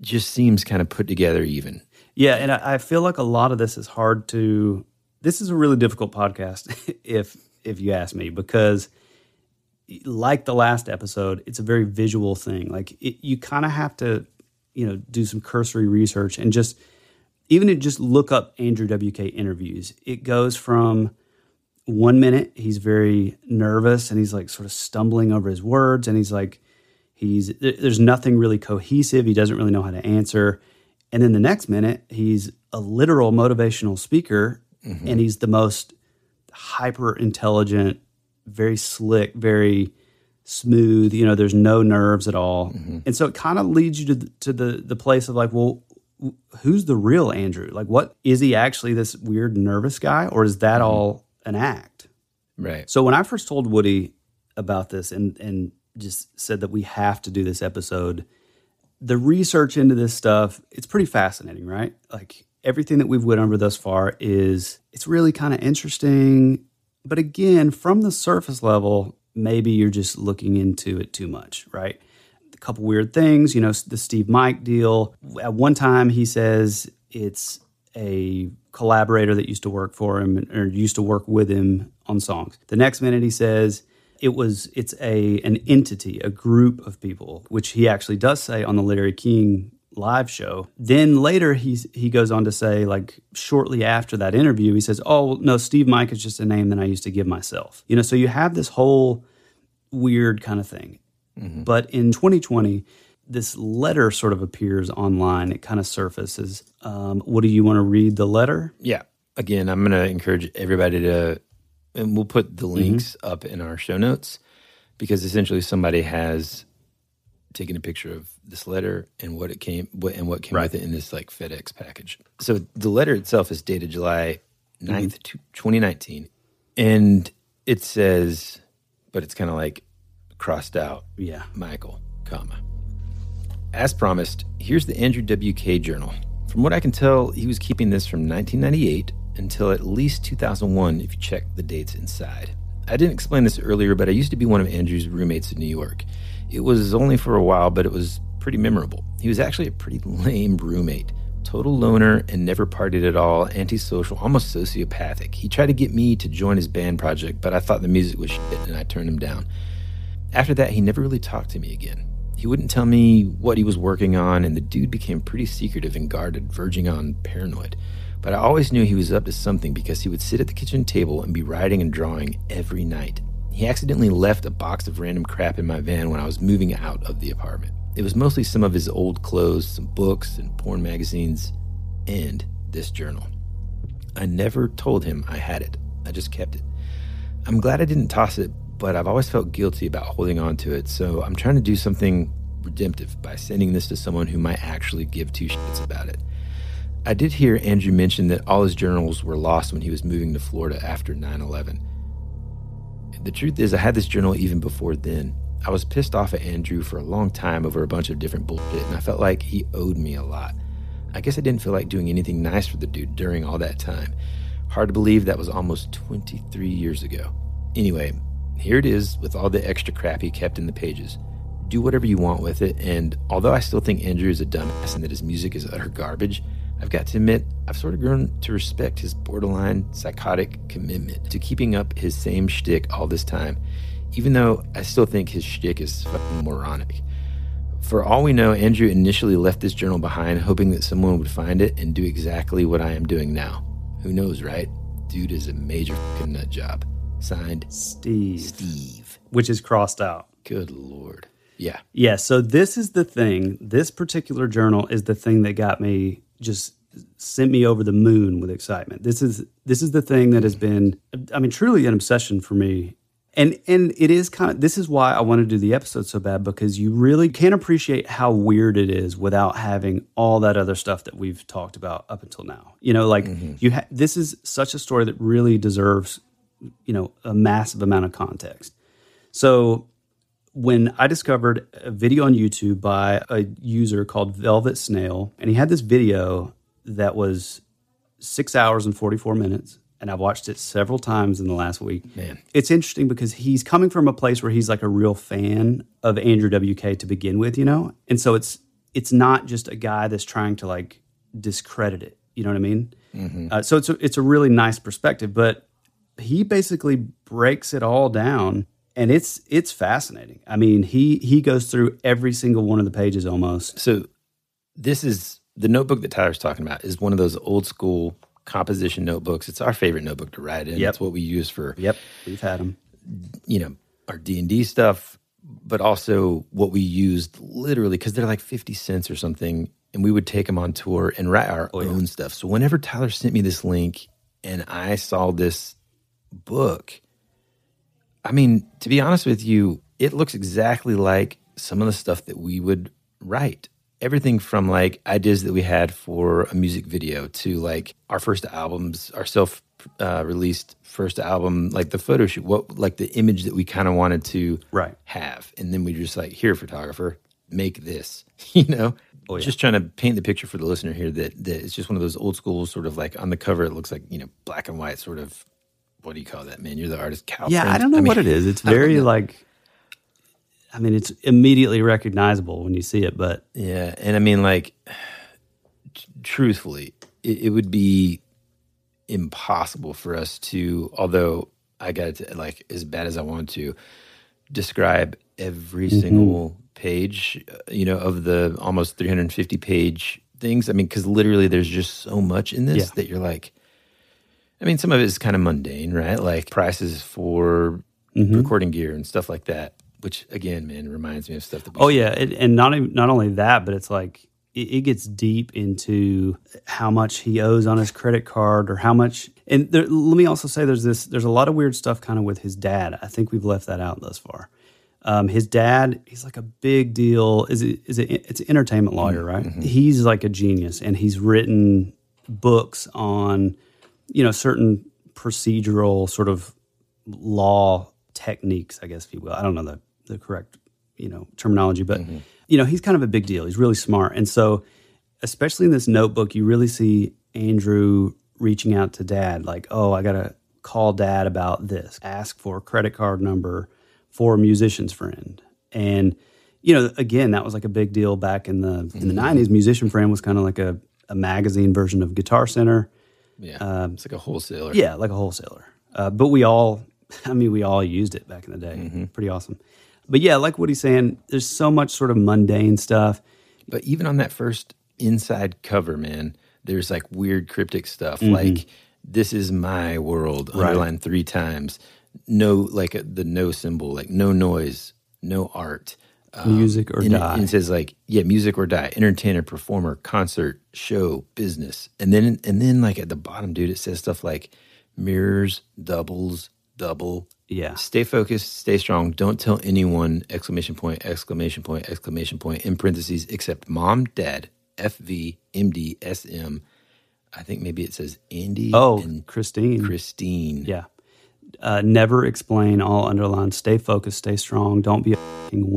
just seems kind of put together even. Yeah, and I, I feel like a lot of this is hard to. This is a really difficult podcast, *laughs* if if you ask me, because like the last episode, it's a very visual thing. Like it, you kind of have to, you know, do some cursory research and just even to just look up Andrew WK interviews. It goes from one minute he's very nervous and he's like sort of stumbling over his words and he's like he's there's nothing really cohesive he doesn't really know how to answer and then the next minute he's a literal motivational speaker mm-hmm. and he's the most hyper intelligent very slick very smooth you know there's no nerves at all. Mm-hmm. And so it kind of leads you to the, to the the place of like well who's the real andrew? Like what is he actually this weird nervous guy or is that mm-hmm. all an act? Right. so when I first told Woody about this and and just said that we have to do this episode, the research into this stuff, it's pretty fascinating, right? Like everything that we've went over thus far is it's really kind of interesting, but again, from the surface level, maybe you're just looking into it too much, right? A couple weird things, you know, the Steev Mike deal. At one time he says it's a collaborator that used to work for him or used to work with him on songs. The next minute he says it was it's a an entity, a group of people, which he actually does say on the Larry King live show. Then later he's he goes on to say like shortly after that interview he says, "Oh, no, Steev Mike is just a name that I used to give myself." You know, so you have this whole weird kind of thing. But in 2020, this letter sort of appears online. It kind of surfaces. Um, what do you want to read the letter? Yeah. Again, I'm going to encourage everybody to, and we'll put the links up in our show notes because essentially somebody has taken a picture of this letter and what it came, what, and what came with it in this like FedEx package. So the letter itself is dated July 9th, to mm-hmm. 2019. And it says, but it's kind of like crossed out Yeah. Michael, comma. As promised, here's the Andrew WK journal. From what I can tell, he was keeping this from 1998 until at least 2001 if you check the dates inside. I didn't explain this earlier, but I used to be one of Andrew's roommates in New York. It was only for a while, but it was pretty memorable. He was actually a pretty lame roommate. Total loner and never partied at all, antisocial, almost sociopathic. He tried to get me to join his band project, but I thought the music was shit and I turned him down. After that, he never really talked to me again. He wouldn't tell me what he was working on, and the dude became pretty secretive and guarded, verging on paranoid. But I always knew he was up to something because he would sit at the kitchen table and be writing and drawing every night. He accidentally left a box of random crap in my van when I was moving out of the apartment. It was mostly some of his old clothes, some books, and porn magazines, and this journal. I never told him I had it. I just kept it. I'm glad I didn't toss it, but I've always felt guilty about holding on to it, so I'm trying to do something redemptive by sending this to someone who might actually give two shits about it. I did hear Andrew mention that all his journals were lost when he was moving to Florida after 9 11. The truth is, I had this journal even before then. I was pissed off at Andrew for a long time over a bunch of different bullshit, and I felt like he owed me a lot. I guess I didn't feel like doing anything nice for the dude during all that time. Hard to believe that was almost 23 years ago. Anyway, here it is with all the extra crap he kept in the pages. Do whatever you want with it, and although I still think Andrew is a dumbass and that his music is utter garbage, I've got to admit, I've sort of grown to respect his borderline psychotic commitment to keeping up his same shtick all this time, even though I still think his shtick is fucking moronic. For all we know, Andrew initially left this journal behind, hoping that someone would find it and do exactly what I am doing now. Who knows, right? Dude is a major fucking nut job. Signed, Steve, Steve. which is crossed out. Good lord. Yeah. Yeah, so this is the thing. This particular journal is the thing that got me just sent me over the moon with excitement. This is this is the thing that has been I mean truly an obsession for me. And and it is kind of this is why I want to do the episode so bad because you really can't appreciate how weird it is without having all that other stuff that we've talked about up until now. You know, like mm-hmm. you ha- this is such a story that really deserves you know a massive amount of context. So when I discovered a video on YouTube by a user called Velvet Snail, and he had this video that was six hours and 44 minutes. And I've watched it several times in the last week. Man. It's interesting because he's coming from a place where he's like a real fan of Andrew WK to begin with, you know? And so it's it's not just a guy that's trying to like discredit it. You know what I mean? Uh, so it's a, it's a really nice perspective, but he basically breaks it all down and it's it's fascinating. I mean, he he goes through every single one of the pages almost. So this is the notebook that Tyler's talking about is one of those old school composition notebooks. It's our favorite notebook to write in. Yep. It's what we use for Yep, we've had them. you know our D and D stuff, but also what we used literally because they're like fifty cents or something, and we would take them on tour and write our oh, own stuff. So whenever Tyler sent me this link and I saw this book, I mean, to be honest with you, it looks exactly like some of the stuff that we would write. Everything from like ideas that we had for a music video to like our first albums, our self uh, released first album, like the photo shoot, what like the image that we kind of wanted to Right. have. And then we just like, here, photographer, make this, *laughs* you know? Just trying to paint the picture for the listener here that, that it's just one of those old school sort of like on the cover, it looks like, you know, black and white sort of, what do you call that, man? You're the artist. Cow Yeah, I don't know mean, what it is. It's very like I mean, it's immediately recognizable when you see it, but Yeah, and I mean, like, t- truthfully, it, it would be impossible for us to, although I got to like as bad as I want to, describe every single page, uh, you know, of the almost 350 page things. I mean, because literally, there's just so much in this Yeah. that you're like. I mean, some of it is kind of mundane, right? Like prices for mm-hmm. recording gear and stuff like that. Which again, man, reminds me of stuff that. Oh yeah, it, and not even, not only that, but it's like it, gets deep into how much he owes on his credit card or how much. And there, let me also say, there's this, there's a lot of weird stuff kind of with his dad. I think we've left that out thus far. Um, his dad, he's like a big deal. Is it? Is it? It's an entertainment lawyer, mm-hmm. right? Mm-hmm. He's like a genius, and he's written books on, you know, certain procedural sort of law techniques, I guess, if you will. I don't know the, the correct, you know, terminology, but, mm-hmm. you know, he's kind of a big deal. He's really smart. And so, especially in this notebook, you really see Andrew reaching out to dad, like, oh, I got to call dad about this, ask for a credit card number for a musician's friend. And, you know, again, that was like a big deal back in the in the mm-hmm. 90s. Musician Friend was kind of like a, a magazine version of Guitar Center. Yeah, it's like a wholesaler. Yeah, like a wholesaler. Uh, but we all, *laughs* I mean, we all used it back in the day. Pretty awesome. But yeah, like what he's saying, there's so much sort of mundane stuff. But even on that first inside cover, man, there's like weird cryptic stuff Mm-hmm. like "This is my world" underlined three times. No, like uh, the no symbol, like no noise, no art. Music or and die. and it says like yeah music or die entertainer performer concert show business and then and then like at the bottom dude it says stuff like mirrors doubles double Yeah. stay focused stay strong don't tell anyone exclamation point exclamation point exclamation point in parentheses except mom dad fv md sm i think maybe it says andy oh, and Christine. christine Yeah. Uh, never explain all underlined. Stay focused, stay strong. Don't be a fing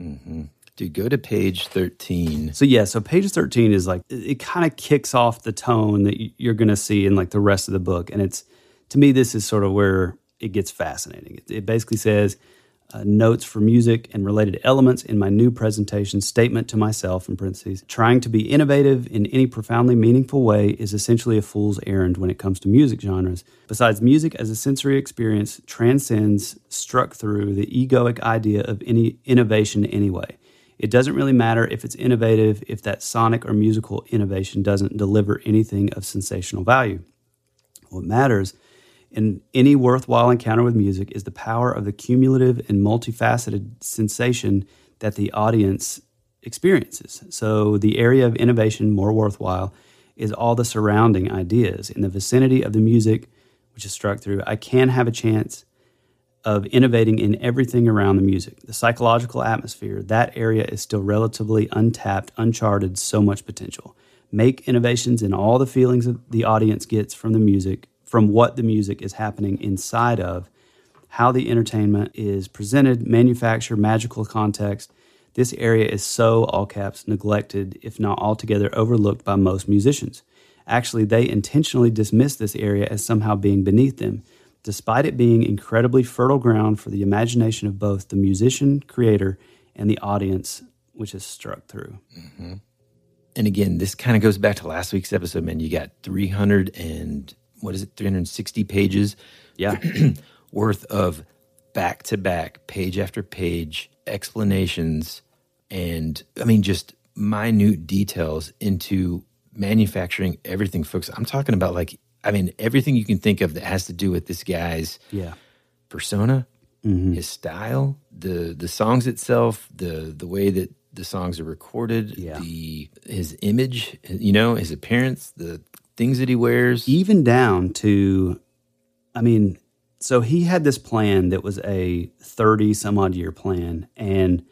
Mm-hmm. wimp. dude go to page 13 So yeah, so page 13 is like it, it kind of kicks off the tone that you're going to see in like the rest of the book and it's to me this is sort of where it gets fascinating. It, it basically says uh, notes for music and related elements in my new presentation statement to myself in parentheses trying to be innovative in any profoundly meaningful way is essentially a fool's errand when it comes to music genres. Besides music as a sensory experience transcends struck through the egoic idea of any innovation anyway. It doesn't really matter if it's innovative if that sonic or musical innovation doesn't deliver anything of sensational value. What matters in any worthwhile encounter with music is the power of the cumulative and multifaceted sensation that the audience experiences. So, the area of innovation more worthwhile is all the surrounding ideas. In the vicinity of the music, which is struck through, I can have a chance of innovating in everything around the music. The psychological atmosphere, that area is still relatively untapped, uncharted, so much potential. Make innovations in all the feelings the audience gets from the music, from what the music is happening inside of, how the entertainment is presented, manufacture, magical context. This area is so, all caps, neglected, if not altogether overlooked by most musicians. Actually, they intentionally dismiss this area as somehow being beneath them, despite it being incredibly fertile ground for the imagination of both the musician, creator, and the audience, which is struck through. Mm-hmm. and again, this kind of goes back to last week's episode, man. You got 300 and what is it, 360 pages Yeah. *clears throat* worth of back to back, page after page explanations and I mean, just minute details into manufacturing everything, folks. I'm talking about like, I mean, everything you can think of that has to do with this guy's yeah. persona, Mm-hmm. his style, the the songs itself, the the way that the songs are recorded, Yeah. the his image, you know, his appearance, the things that he wears. even down to i mean so he had this plan that was a 30 some odd year plan and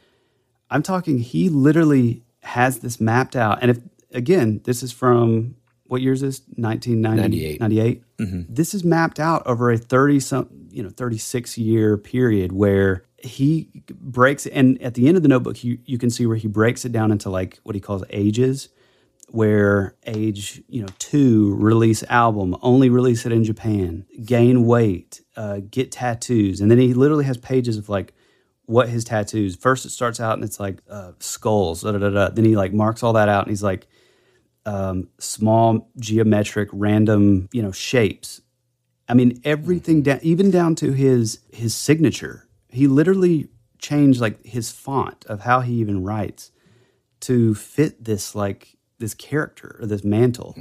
i'm talking he literally has this mapped out and if again this is from what year is this 1998 98. 98 mm-hmm. this is mapped out over a 30 some you know 36 year period where he breaks and at the end of the notebook you, you can see where he breaks it down into like what he calls ages where age you know two release album only release it in japan gain weight uh, get tattoos. And then he literally has pages of like what his tattoos first it starts out and it's like uh, skulls da, da, da, then he like marks all that out and he's like um, small geometric random you know shapes. I mean everything down even down to his his signature. He literally changed like his font of how he even writes to fit this like this character or this mantle.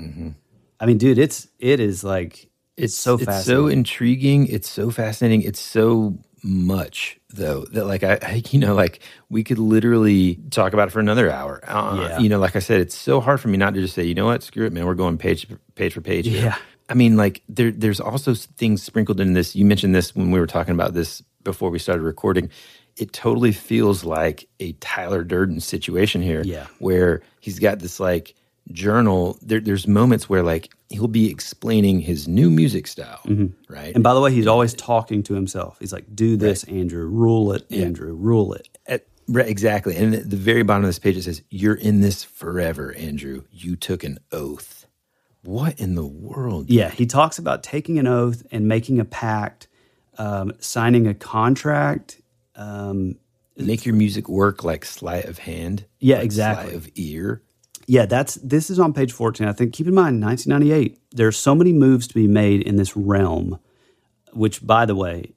I mean, dude, it's it is like it's, so it's so intriguing. It's so fascinating. It's so much though that like I, I you know like we could literally talk about it for another hour. Uh, Yeah. You know, like I said, it's so hard for me not to just say, you know what, screw it, man. We're going page page for page. here." Yeah. I mean, like there there's also things sprinkled in this. You mentioned this when we were talking about this before we started recording. It totally feels like a Tyler Durden situation here. Yeah. Where he's got this like journal. There, there's moments where like he'll be explaining his new music style, right? Mm-hmm. and by the way, he's always talking to himself. He's like, "Do this, Andrew. Rule it, Andrew. Rule it." At, right, exactly. And at the very bottom of this page, it says, You're in this forever, Andrew. You took an oath. What in the world? Yeah, he talks about taking an oath and making a pact, um, signing a contract. Um, Make your music work like sleight of hand. Yeah, like exactly. Sleight of ear. Yeah, that's this is on page 14. I think keep in mind 1998. There are so many moves to be made in this realm, which by the way,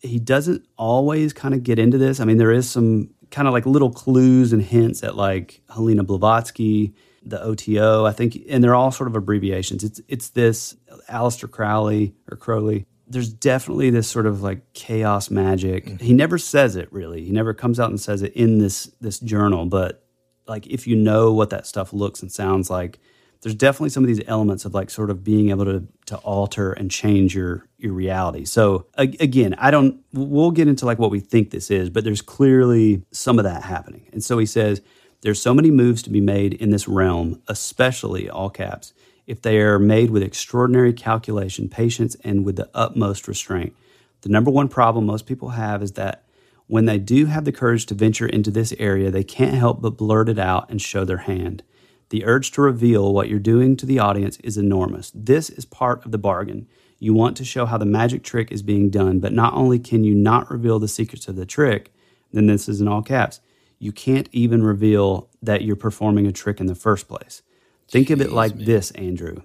he doesn't always kind of get into this. I mean, there is some kind of like little clues and hints at like Helena Blavatsky, the OTO, I think, and they're all sort of abbreviations. It's it's this Aleister Crowley or Crowley. There's definitely this sort of like chaos magic. Mm-hmm. He never says it really. He never comes out and says it in this this journal, but like if you know what that stuff looks and sounds like, there's definitely some of these elements of like sort of being able to to alter and change your your reality. So again, I don't we'll get into like what we think this is, but there's clearly some of that happening. And so he says there's so many moves to be made in this realm, especially all caps, if they are made with extraordinary calculation, patience, and with the utmost restraint. The number one problem most people have is that when they do have the courage to venture into this area, they can't help but blurt it out and show their hand. The urge to reveal what you're doing to the audience is enormous. This is part of the bargain. You want to show how the magic trick is being done, but not only can you not reveal the secrets of the trick, then this is in all caps, you can't even reveal that you're performing a trick in the first place. Think of it like this, Andrew.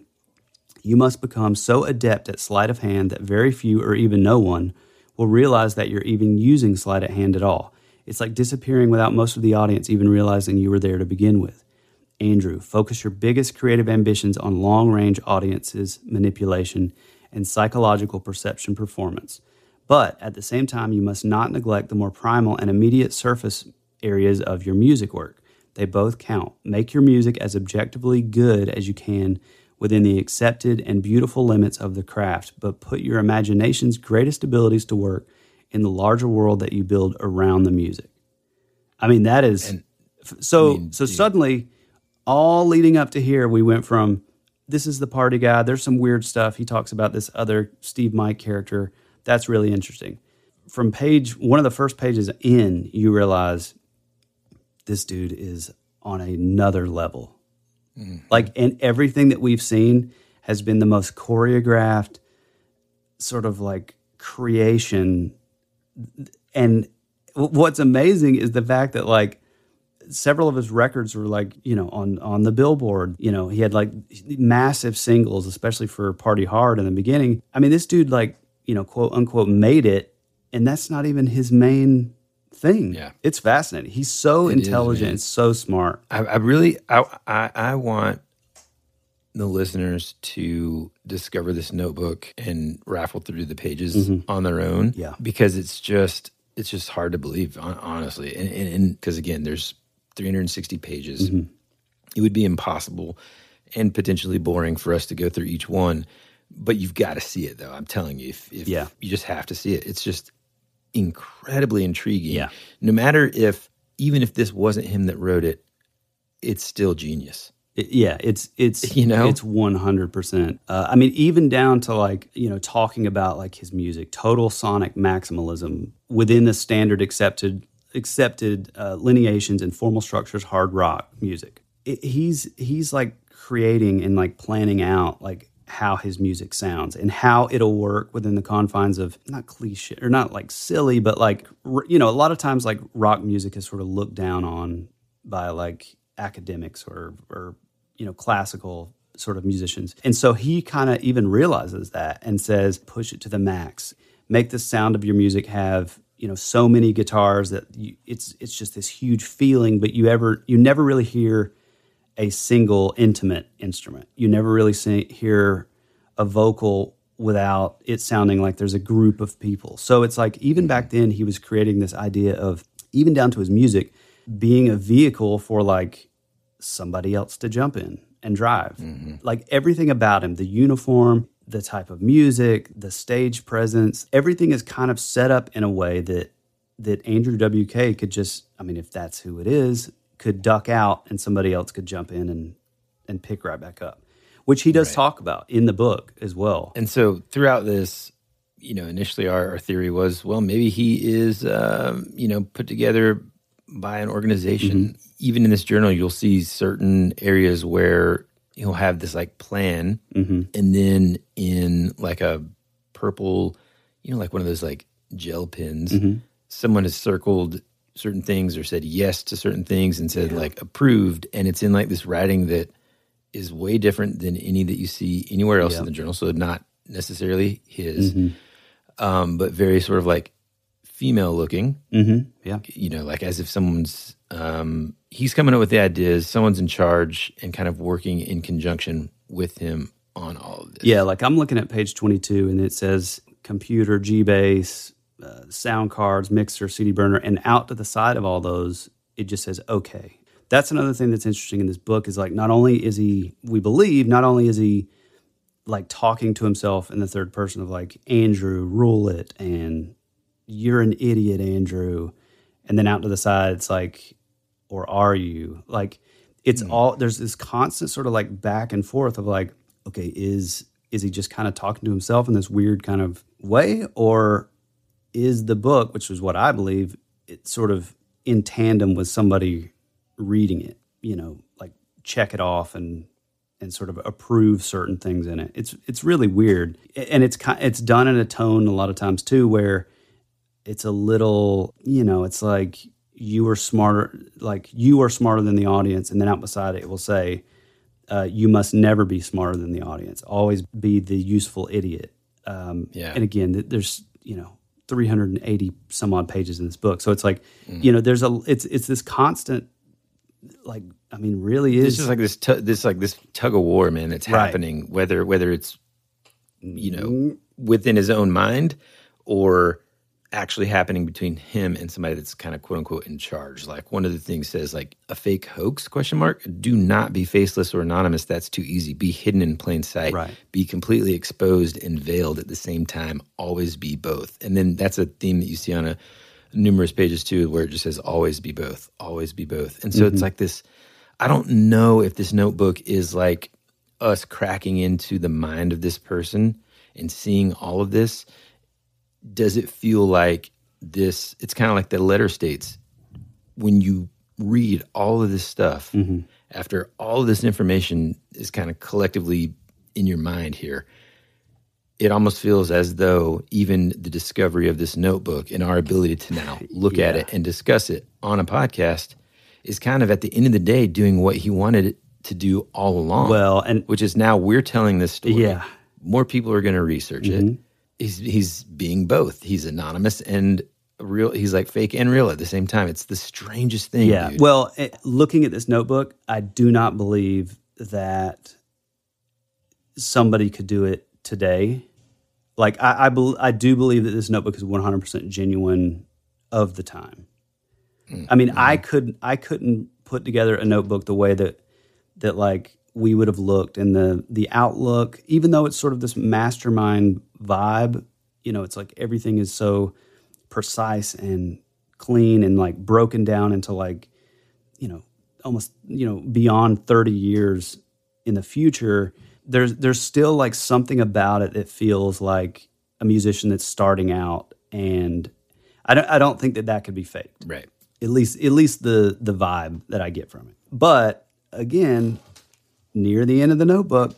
You must become so adept at sleight of hand that very few or even no one will realize that you're even using sleight of hand at all. It's like disappearing without most of the audience even realizing you were there to begin with. Andrew, focus your biggest creative ambitions on long range audiences, manipulation, and psychological perception performance. But at the same time, you must not neglect the more primal and immediate surface areas of your music work. They both count. Make your music as objectively good as you can within the accepted and beautiful limits of the craft, but put your imagination's greatest abilities to work in the larger world that you build around the music. I mean, that is f- so. so suddenly, all leading up to here, we went from this is the party guy. There's some weird stuff. He talks about this other Steev Mike character. That's really interesting. From page one of the first pages in, you realize this dude is on another level. Mm-hmm. Like, and everything that we've seen has been the most choreographed, sort of like creation. And what's amazing is the fact that, like, several of his records were like you know on on the billboard you know he had like massive singles especially for party hard in the beginning i mean this dude like you know quote unquote made it and that's not even his main thing Yeah. it's fascinating he's so It is, intelligent and so smart I, I really, I, I, I want the listeners to discover this notebook and raffle through the pages mm-hmm. on their own. Yeah. because it's just, it's just hard to believe, honestly. And because again, there's 360 pages. Mm-hmm. It would be impossible and potentially boring for us to go through each one. But you've got to see it, though. I'm telling you, if, if Yeah. you just have to see it, it's just incredibly intriguing. Yeah. No matter if, even if this wasn't him that wrote it, it's still genius. It- yeah, it's it's *laughs* You know? it's one hundred percent. I mean, even down to like you know talking about like his music, total sonic maximalism within the standard accepted accepted uh, lineations and formal structures, hard rock music. It, he's he's like creating and like planning out like how his music sounds and how it'll work within the confines of not cliche or not like silly, but like you know a lot of times like rock music is sort of looked down on by like academics or or you know classical sort of musicians. And so he kind of even realizes that and says push it to the max. Make the sound of your music have you know so many guitars that you, it's it's just this huge feeling but you ever you never really hear a single intimate instrument. You never really see, hear a vocal without it sounding like there's a group of people. So it's like even back mm-hmm. then he was creating this idea of even down to his music being a vehicle for like somebody else to jump in and drive. Mm-hmm. Like everything about him, the uniform, the type of music, the stage presence, everything is kind of set up in a way that that Andrew WK could just, I mean, if that's who it is, could duck out and somebody else could jump in and and pick right back up. Which he does talk about in the book as well. And so throughout this, you know, initially our, our theory was, well, maybe he is, um, you know, put together by an organization. Mm-hmm. Even in this journal, you'll see certain areas where he'll have this like plan, mm-hmm. and then in like a purple, you know, like one of those like gel pins, mm-hmm. someone has circled certain things or said yes to certain things and said like approved, and it's in like this writing that is way different than any that you see anywhere else in the journal. So not necessarily his, um, but very sort of like female looking. Mm-hmm. Yeah. You know, like as if someone's um, he's coming up with the ideas, someone's in charge, and kind of working in conjunction with him on all of this. Yeah, like I'm looking at page 22 and it says computer, G Base, uh, sound cards, mixer, CD burner, and out to the side of all those, it just says okay. That's another thing that's interesting in this book is like not only is he, we believe, not only is he like talking to himself in the third person of like Andrew, rule it, and you're an idiot, Andrew, and then out to the side, it's like, or are you like? It's all there's this constant sort of like back and forth of like, okay, is is he just kind of talking to himself in this weird kind of way, or is the book, which is what I believe, it's sort of in tandem with somebody reading it, you know, like check it off and and sort of approve certain things in it. It's it's really weird, and it's it's done in a tone a lot of times too, where it's a little, you know, it's like you are smarter, like you are smarter than the audience, and then out beside it, it will say, uh, "You must never be smarter than the audience. Always be the useful idiot." Um, Yeah. And again, there's you know 380 some odd pages in this book, so it's like mm. you know there's a it's it's this constant, like I mean, really is This is like this tu- this like this tug of war, man. That's Right. happening whether whether it's you know mm. within his own mind or actually happening between him and somebody that's kind of quote unquote in charge. Like one of the things says like a fake hoax question mark. Do not be faceless or anonymous. That's too easy. Be hidden in plain sight. Right. Be completely exposed and veiled at the same time. Always be both. And then that's a theme that you see on a numerous pages too, where it just says always be both. Always be both. And so it's mm-hmm. like this. I don't know if this notebook is like us cracking into the mind of this person and seeing all of this. Does it feel like this? It's kind of like the letter states when you read all of this stuff mm-hmm. after all of this information is kind of collectively in your mind here it almost feels as though even the discovery of this notebook and our ability to now look at it and discuss it on a podcast is kind of at the end of the day doing what he wanted it to do all along. Well, and- which is now we're telling this story. Yeah. More people are going to research it. Mm-hmm. He's he's being both. He's anonymous and real. He's like fake and real at the same time. It's the strangest thing. Yeah. dude. Well, eh, looking at this notebook, I do not believe that somebody could do it today. Like I, I, bel I do believe that this notebook is one hundred percent genuine of the time. I mean, I could I couldn't put together a notebook the way that that like we would have looked and the the outlook, even though it's sort of this mastermind vibe. You know, it's like everything is so precise and clean and like broken down into like you know almost you know beyond 30 years in the future there's there's still like something about it that feels like a musician that's starting out and I don't I don't think that that could be faked right. at least at least the the vibe that I get from it. But again, near the end of the notebook,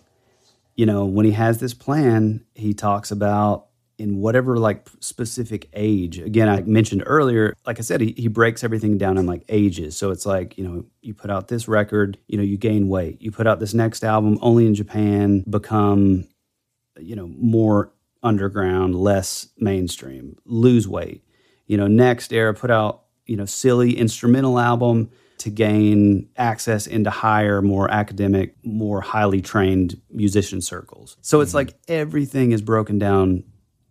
you know, when he has this plan, he talks about in whatever like specific age. Again, I mentioned earlier, like I said, he, he breaks everything down in like ages. So it's like, you know, you put out this record, you know, you gain weight. You put out this next album only in Japan, become you know more underground less mainstream lose weight you know next era put out you know silly instrumental album to gain access into higher more academic more highly trained musician circles so it's mm-hmm. like everything is broken down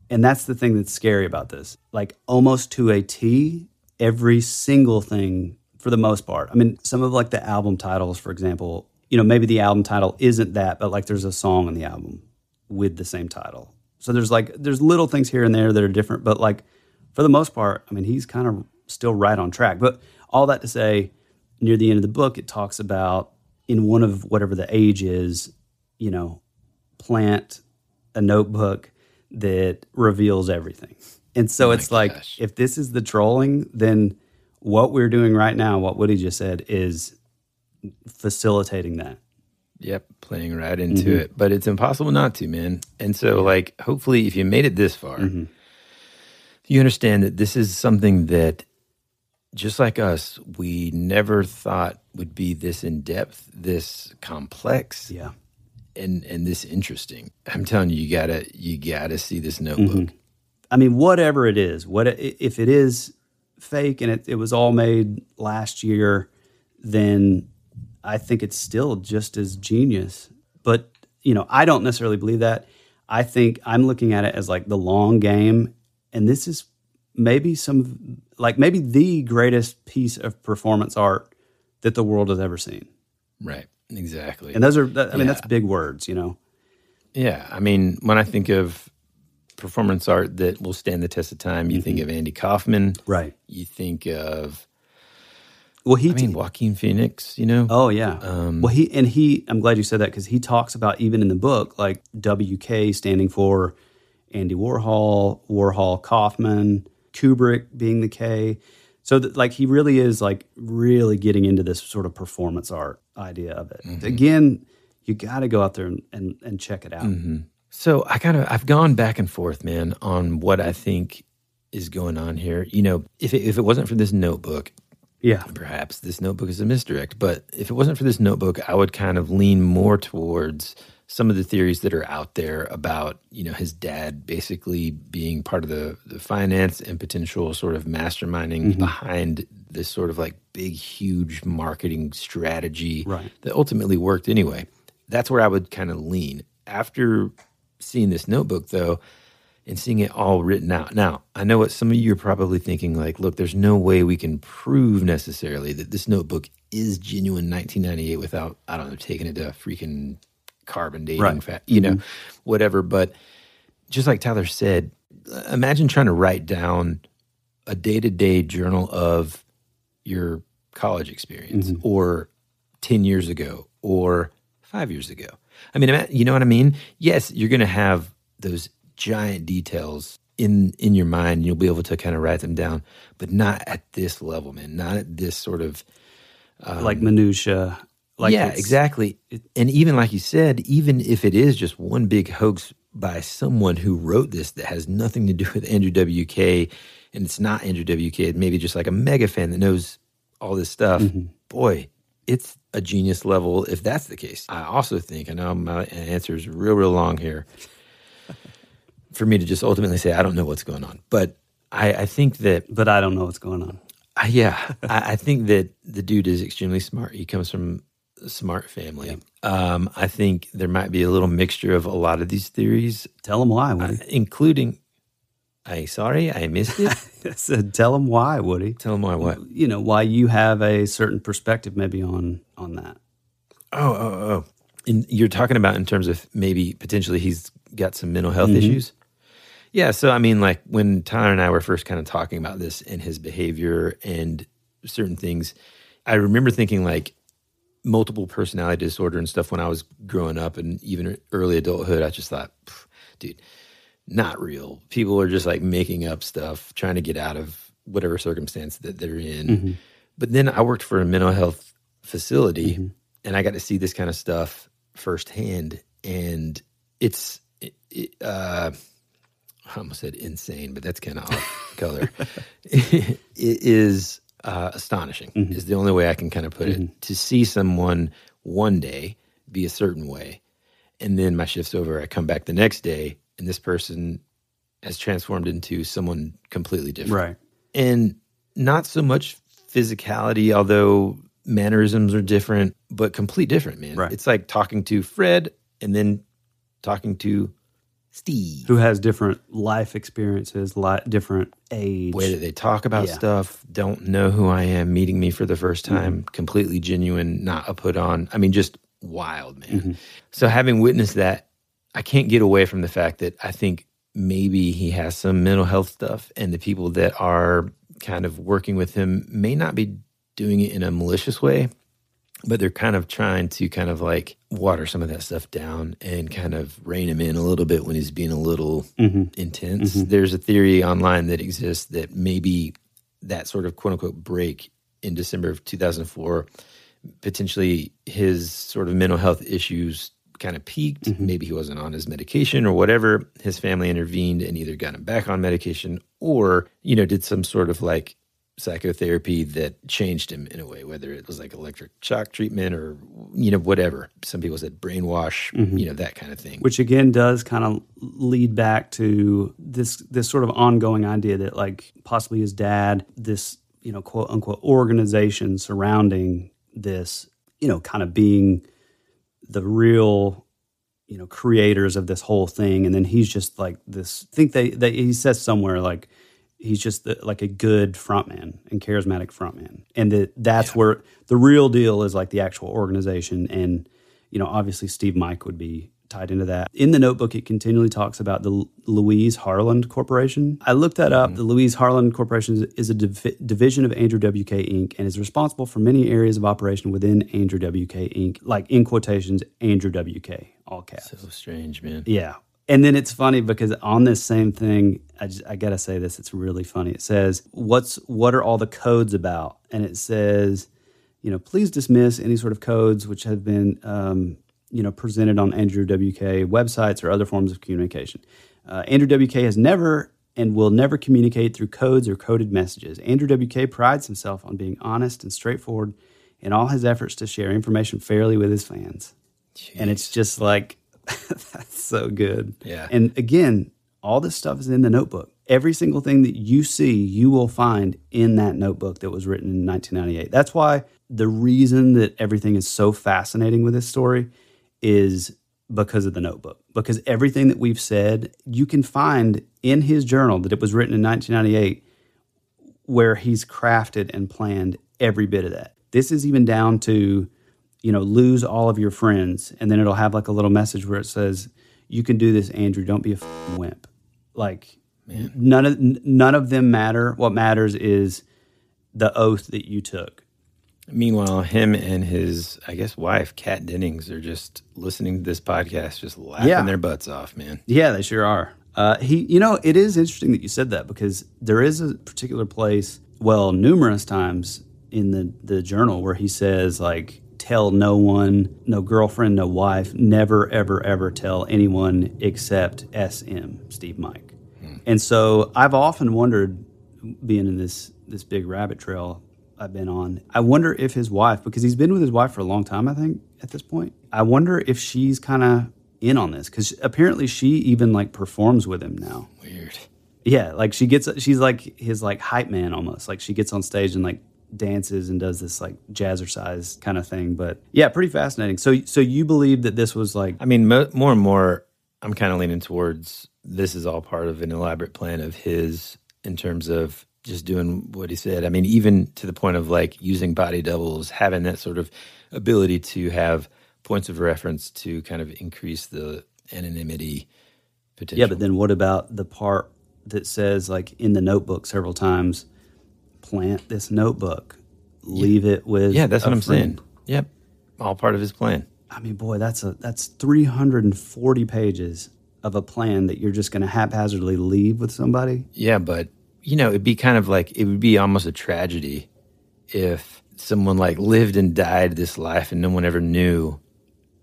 and that's the thing that's scary about this like almost to a t every single thing for the most part i mean some of like the album titles for example you know maybe the album title isn't that but like there's a song on the album with the same title. So there's like there's little things here and there that are different, but like for the most part, I mean, he's kind of still right on track. But all that to say, near the end of the book, it talks about in one of whatever the age is, you know, plant a notebook that reveals everything. And so oh it's like gosh. if this is the trolling, then what we're doing right now, what Woody just said, is facilitating that. Yep, playing right into mm-hmm. it. But it's impossible not to, man. And so, like, hopefully, if you made it this far, mm-hmm. you understand that this is something that, just like us, we never thought would be this in depth, this complex, Yeah. and and this interesting. I'm telling you, you gotta you gotta see this notebook. Mm-hmm. I mean, whatever it is, what if it is fake and it, it was all made last year, then I think it's still just as genius. But you know, I don't necessarily believe that. I think I'm looking at it as like the long game, and this is maybe some like maybe the greatest piece of performance art that the world has ever seen. Right. Exactly. And those are, that, I mean, Yeah. that's big words, you know. Yeah, I mean, when I think of performance art that will stand the test of time, you think of Andy Kaufman, Right. you think of, Well, he I mean, Joaquin Phoenix. You know, Oh yeah. Um, well, he and he. I'm glad you said that because he talks about even in the book like WK standing for Andy Warhol, Warhol Kaufman, Kubrick being the K. So that, like he really is like really getting into this sort of performance art idea of it. Mm-hmm. Again, you got to go out there and, and, and check it out. Mm-hmm. So I kind of I've gone back and forth, man, on what I think is going on here. You know, if it, if it wasn't for this notebook, Yeah. perhaps this notebook is a misdirect. But if it wasn't for this notebook, I would kind of lean more towards some of the theories that are out there about you know his dad basically being part of the the finance and potential sort of masterminding mm-hmm. behind this sort of like big huge marketing strategy Right. that ultimately worked anyway. That's where I would kind of lean after seeing this notebook though and seeing it all written out. Now, I know what some of you are probably thinking like, look, there's no way we can prove necessarily that this notebook is genuine 1998 without, I don't know, taking it to a freaking carbon dating, Right. fa- you know, mm-hmm. whatever. But just like Tyler said, uh, imagine trying to write down a day to day journal of your college experience mm-hmm. or 10 years ago or five years ago. I mean, you know what I mean? Yes, you're going to have those giant details in in your mind. You'll be able to kind of write them down, but not at this level, man. Not at this sort of um, like minutia. Like yeah, exactly. and even like you said, even if it is just one big hoax by someone who wrote this that has nothing to do with Andrew WK, and it's not Andrew WK, maybe just like a mega fan that knows all this stuff. Boy, it's a genius level if that's the case. I also think, I know my answer is real, real long here, *laughs* for me to just ultimately say I don't know what's going on, but I, I think that But I don't know what's going on. uh, yeah, *laughs* I, I think that the dude is extremely smart. He comes from smart family. Um, I think there might be a little mixture of a lot of these theories, Tell them why, Woody. including. I sorry, I missed it. *laughs* I said, tell them why, Woody. Tell them why. What? You know why you have a certain perspective maybe on on that. Oh, oh, oh. And you're talking about in terms of maybe potentially he's got some mental health issues. Yeah. So, I mean, like when Tyler and I were first kind of talking about this and his behavior and certain things, I remember thinking like multiple personality disorder and stuff when I was growing up and even early adulthood. I just thought, dude, not real. People are just like making up stuff, trying to get out of whatever circumstance that they're in. But then I worked for a mental health facility and I got to see this kind of stuff firsthand. And it's, it, it, uh, I almost said insane, but that's kind of off *laughs* color. *laughs* it is uh, astonishing, is the only way I can kind of put it. To see someone one day be a certain way, and then my shift's over, I come back the next day, and this person has transformed into someone completely different Right. and not so much physicality, although mannerisms are different, but complete different, man. Right. It's like talking to Fred and then talking to Steve. Who has different life experiences, li- different age. Way that they talk about Yeah. stuff, don't know who I am, meeting me for the first mm-hmm. time, completely genuine, not a put on. I mean, just wild, man. Mm-hmm. So, having witnessed that, I can't get away from the fact that I think maybe he has some mental health stuff, and the people that are kind of working with him may not be doing it in a malicious way, but they're kind of trying to kind of like water some of that stuff down and kind of rein him in a little bit when he's being a little mm-hmm. intense. Mm-hmm. There's a theory online that exists that maybe that sort of quote unquote break in December of 2004, potentially his sort of mental health issues kind of peaked. Mm-hmm. Maybe he wasn't on his medication or whatever. His family intervened and either got him back on medication or, you know, did some sort of like psychotherapy that changed him in a way, whether it was like electric shock treatment or, you know, whatever. Some people said brainwash, mm-hmm. you know, that kind of thing. which again does kind of lead back to this this sort of ongoing idea that like possibly his dad this you know quote unquote organization surrounding this you know kind of being the real you know creators of this whole thing, and then he's just like this. I think they, they he says somewhere like he's just the, like a good frontman and charismatic frontman, and that that's where the real deal is like the actual organization, and you know obviously Steev Mike would be tied into that. In the notebook, it continually talks about the Louise Harland Corporation. I looked that up. Mm-hmm. The Louise Harland Corporation is a div- division of Andrew WK Inc. and is responsible for many areas of operation within Andrew WK Inc., like in quotations, Andrew WK, all caps. So strange, man. Yeah. And then it's funny because on this same thing, I, just, I gotta say this, it's really funny. It says, "What's what are all the codes about?" And it says, you know, please dismiss any sort of codes which have been um, you know, presented on Andrew WK websites or other forms of communication. Uh, Andrew WK has never and will never communicate through codes or coded messages. Andrew WK prides himself on being honest and straightforward in all his efforts to share information fairly with his fans. And it's just like, *laughs* that's so good. Yeah. And again, all this stuff is in the notebook. Every single thing that you see, you will find in that notebook that was written in 1998. That's why the reason that everything is so fascinating with this story is because of the notebook. Because everything that we've said, you can find in his journal that it was written in 1998, where he's crafted and planned every bit of that. This is even down to, you know, lose all of your friends. And then it'll have like a little message where it says, You can do this, Andrew. Don't be a f***ing wimp. Like, none of none of them matter. What matters is the oath that you took. Meanwhile, him and his, I guess, wife, Kat Dennings, are just listening to this podcast, just laughing Yeah. their butts off, man. Yeah, they sure are. Uh, he, you know, it is interesting that you said that because there is a particular place, well, numerous times in the the journal where he says like, tell no one, no girlfriend, no wife, never, ever, ever tell anyone except SM, Steev Mike. Hmm. And so I've often wondered, being in this this big rabbit trail I've been on, I wonder if his wife, because he's been with his wife for a long time, I think at this point, I wonder if she's kind of in on this because apparently she even like performs with him now. Weird. Yeah, like she gets, she's like his like hype man almost. Like she gets on stage and like dances and does this like jazzercise kind of thing. But yeah, pretty fascinating. So, so you believe that this was like, I mean, mo- more and more, I'm kind of leaning towards this is all part of an elaborate plan of his in terms of just doing what he said. I mean, even to the point of like using body doubles, having that sort of ability to have points of reference to kind of increase the anonymity potential. yeah, but then what about the part that says like in the notebook several times, plant this notebook, leave it with yeah, that's what I'm friend. saying. Yep, all part of his plan. I mean, boy, that's a that's 340 pages of a plan that you're just going to haphazardly leave with somebody. Yeah, but you know, it'd be kind of like it would be almost a tragedy if someone like lived and died this life and no one ever knew.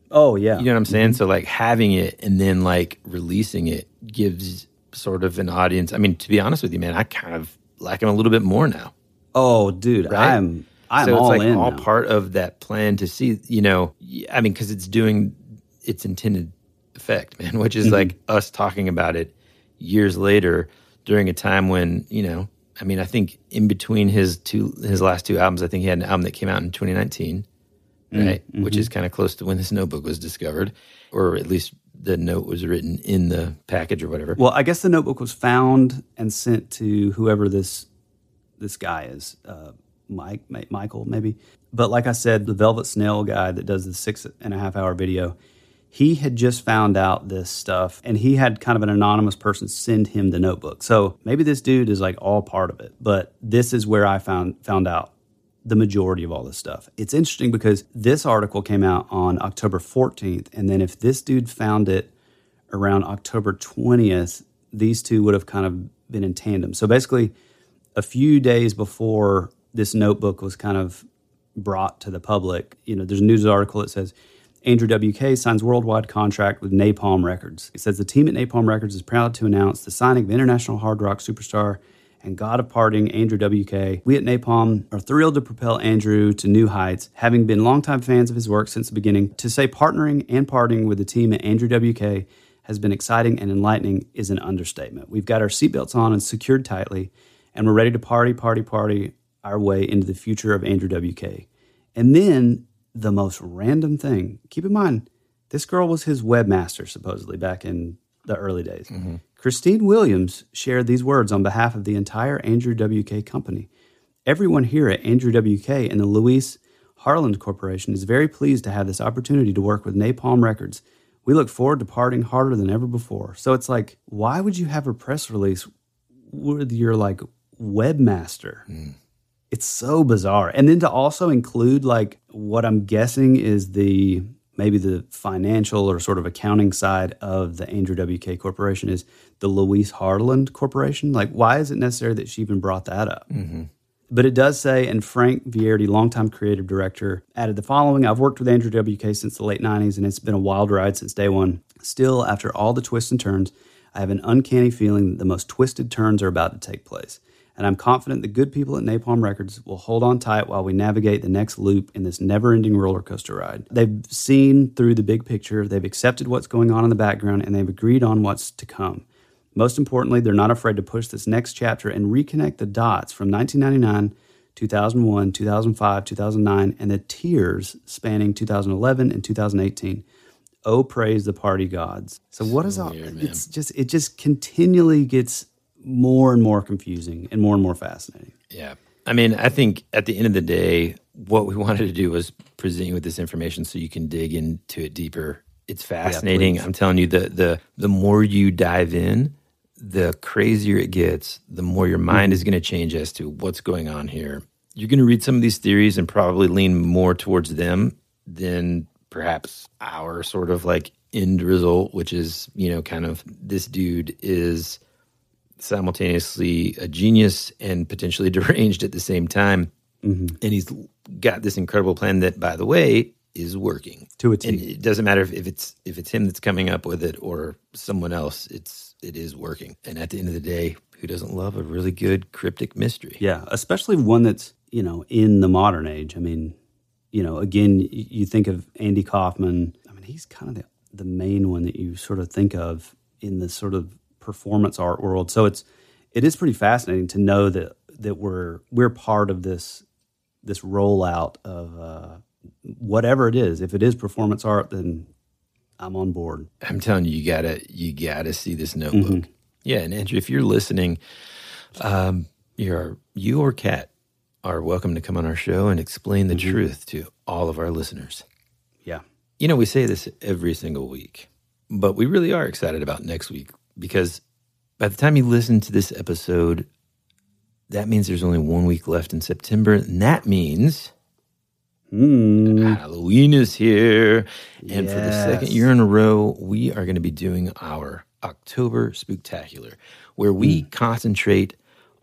Oh yeah, You know what I'm saying? Mm-hmm. So like having it and then like releasing it gives sort of an audience. I mean, to be honest with you, man, I kind of like him a little bit more now. Oh dude, Right? I'm I'm so all it's like in. all now. part of that plan to see, you know, I mean, because it's doing its intended effect, man, which is Mm-hmm. like us talking about it years later during a time when, you know, I mean, I think in between his two, his last two albums, I think he had an album that came out in 2019, right? Which is kind of close to when this notebook was discovered, or at least the note was written in the package or whatever. Well, I guess the notebook was found and sent to whoever this this guy is, uh, Mike, Michael, maybe. But like I said, the Velvet Snail guy that does the six and a half hour video, he had just found out this stuff, and he had kind of an anonymous person send him the notebook. So maybe this dude is like all part of it. But this is where I found found out the majority of all this stuff. It's interesting because this article came out on October 14th, and then if this dude found it around October 20th, these two would have kind of been in tandem. So basically, a few days before this notebook was kind of brought to the public, you know, there's a news article that says Andrew WK signs worldwide contract with Napalm Records. It says the team at Napalm Records is proud to announce the signing of international hard rock superstar and God of Parting, Andrew WK. We at Napalm are thrilled to propel Andrew to new heights, having been longtime fans of his work since the beginning. To say partnering and parting with the team at Andrew WK has been exciting and enlightening is an understatement. We've got our seatbelts on and secured tightly, and we're ready to party, party, party our way into the future of Andrew WK. And then the most random thing, keep in mind, This girl was his webmaster, supposedly, back in the early days. Mm-hmm. Christine Williams shared these words on behalf of the entire Andrew WK company. Everyone here at Andrew WK and the Louise Harland Corporation is very pleased to have this opportunity to work with Napalm Records. We look forward to parting harder than ever before. So it's like, why would you have a press release with your like webmaster? Mm. It's so bizarre. And then to also include like what I'm guessing is the maybe the financial or sort of accounting side of the Andrew WK Corporation is the Louise Harland Corporation. Like, why is it necessary that she even brought that up? Mm-hmm. But it does say, and Frank Vierdi, longtime creative director, added the following I've worked with Andrew WK since the late 90s, and it's been a wild ride since day one. Still, after all the twists and turns, I have an uncanny feeling that the most twisted turns are about to take place. And I'm confident the good people at Napalm Records will hold on tight while we navigate the next loop in this never ending roller coaster ride. They've seen through the big picture, they've accepted what's going on in the background, and they've agreed on what's to come. Most importantly, they're not afraid to push this next chapter and reconnect the dots from 1999, 2001, 2005, 2009, and the tears spanning 2011 and 2018. Oh, praise the party gods. So, what is all? weird. It's just it just continually gets more and more confusing and more and more fascinating. Yeah. I mean, I think at the end of the day, what we *laughs* wanted to do was present you with this information so you can dig into it deeper. It's fascinating. please. I'm telling you, the the the more you dive in, the crazier it gets, the more your mind is mm-hmm. going to change as to what's going on here. You're going to read some of these theories and probably lean more towards them than perhaps our sort of like end result, which is, you know, kind of this dude is simultaneously a genius and potentially *laughs* deranged at the same time. Mm-hmm. And he's got this incredible plan that, by the way, is working To a T. And it doesn't matter if, if it's if it's him that's coming up with it or someone else. It's it is working. And at the end of the day, who doesn't love a really good cryptic mystery? Yeah, especially one that's you know in the modern age. I mean, you know, again, you think of Andy Kaufman. I mean, he's kind of the the main one that you sort of think of in the sort of performance art world. So it's it is pretty fascinating to know that that we're we're part of this this rollout of uh, whatever it is. If it is performance art, then I'm on board. I'm telling you, you gotta you gotta see this notebook. Yeah, and Andrew, if you're listening, um, you're you or Kat are welcome to come on our show and explain the truth to all of our listeners. Yeah. You know, we say this every single week, but we really are excited about next week because by the time you listen to this episode, that means there's only one week left in September. And that means hmm. Halloween is here. And for the second year in a row, we are going to be doing our October Spooktacular, where we hmm. concentrate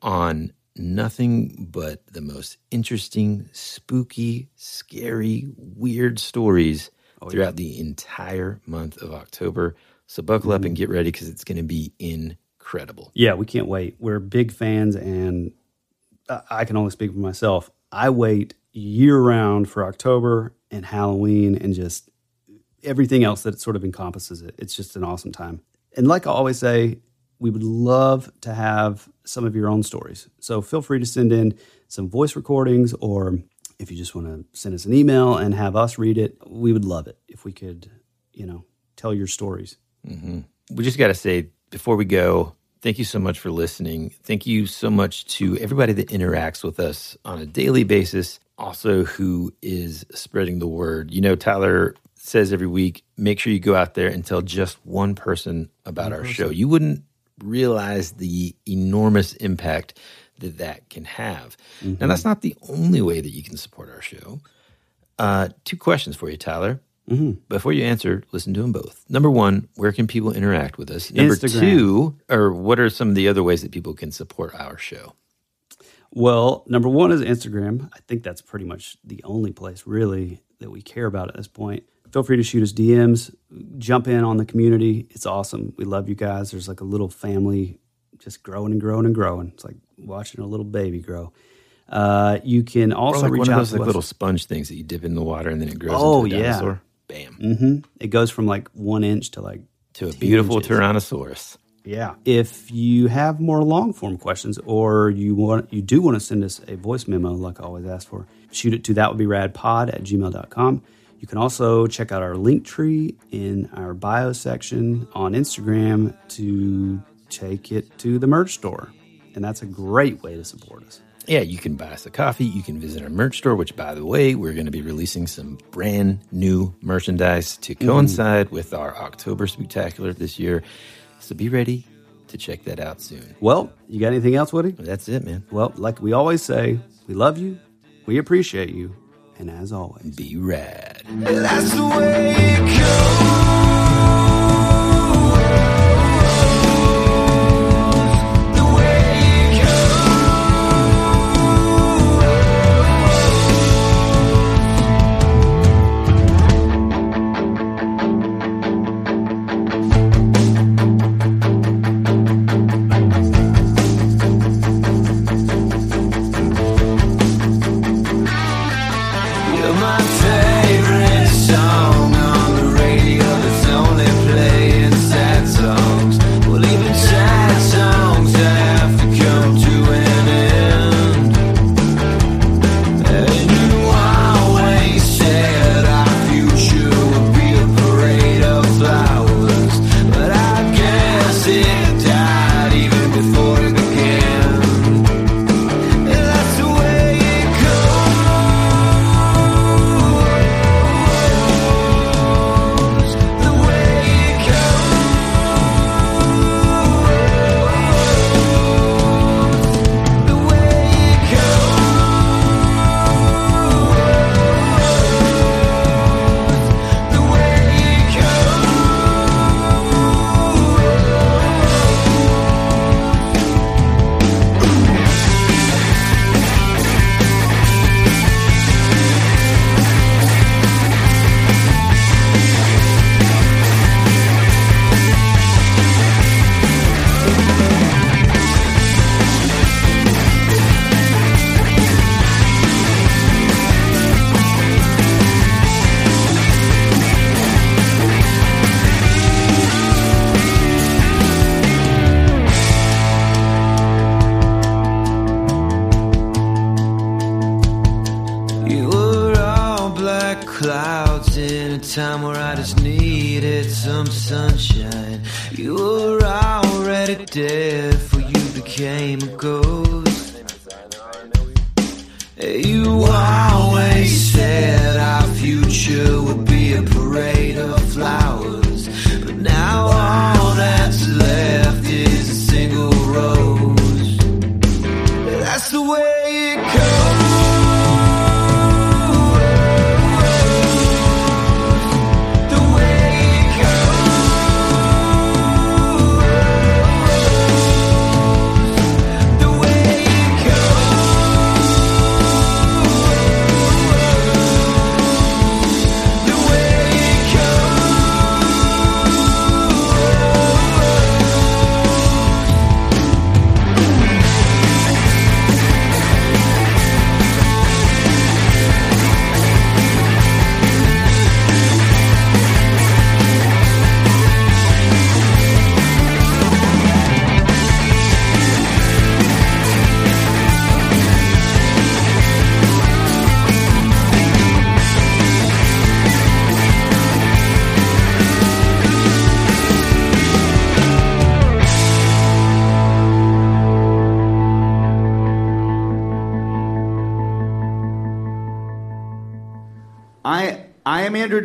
on nothing but the most interesting, spooky, scary, weird stories oh, throughout the entire month of October. So buckle up and mm-hmm. get ready because it's going to be incredible. Yeah, we can't wait. We're big fans, and I- I can only speak for myself. I wait year round for October and Halloween and just everything else that sort of encompasses it. It's just an awesome time. And like I always say, we would love to have some of your own stories. So feel free to send in some voice recordings, or if you just want to send us an email and have us read it, we would love it if we could, you know, tell your stories. We just got to say before we go, thank you so much for listening. Thank you so much to everybody that interacts with us on a daily basis, also who is spreading the word. You know, Tyler says every week, make sure you go out there and tell just one person about our show. You wouldn't realize the enormous impact that that can have. Now, that's not the only way that you can support our show. Uh, two questions for you, Tyler. Before you answer, listen to them both. Number one, where can people interact with us? Number Instagram. two, or what are some of the other ways that people can support our show? Well, number one is Instagram. I think that's pretty much the only place really that we care about at this point. Feel free to shoot us DMs, jump in on the community. It's awesome. We love you guys. There's like a little family just growing and growing and growing. It's like watching a little baby grow. Uh, you can Or also like reach one of out those to like us. little sponge things that you dip in the water and then it grows Oh, into a yeah. dinosaur. Bam. hmm It goes from like one inch to like To a beautiful inches. Tyrannosaurus. Yeah. If you have more long form questions or you want you do want to send us a voice memo, like I always ask for, shoot it to that would be rad pod at gmail.com. You can also check out our link tree in our bio section on Instagram to take it to the merch store. And that's a great way to support us. Yeah, you can buy us a coffee. You can visit our merch store, which, by the way, we're going to be releasing some brand new merchandise to mm-hmm. coincide with our October Spooktacular this year. So be ready to check that out soon. Well, you got anything else, Woody? That's it, man. Well, like we always say, we love you, we appreciate you, and as always, Be rad.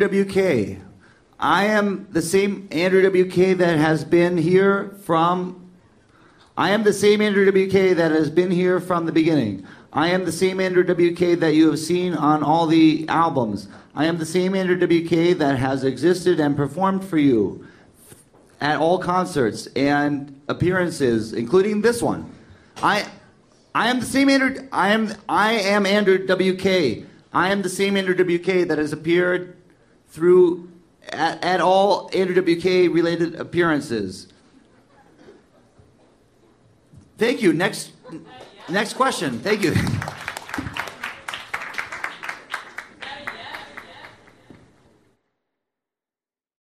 WK. I am the same Andrew WK that has been here from I am the same Andrew WK that has been here from the beginning. I am the same Andrew WK that you have seen on all the albums. I am the same Andrew WK that has existed and performed for you at all concerts and appearances, including this one. I I am the same Andrew I am I am Andrew WK. I am the same Andrew WK that has appeared through at, at all Andrew WK related appearances. Thank you. Next next question. Thank you. *laughs*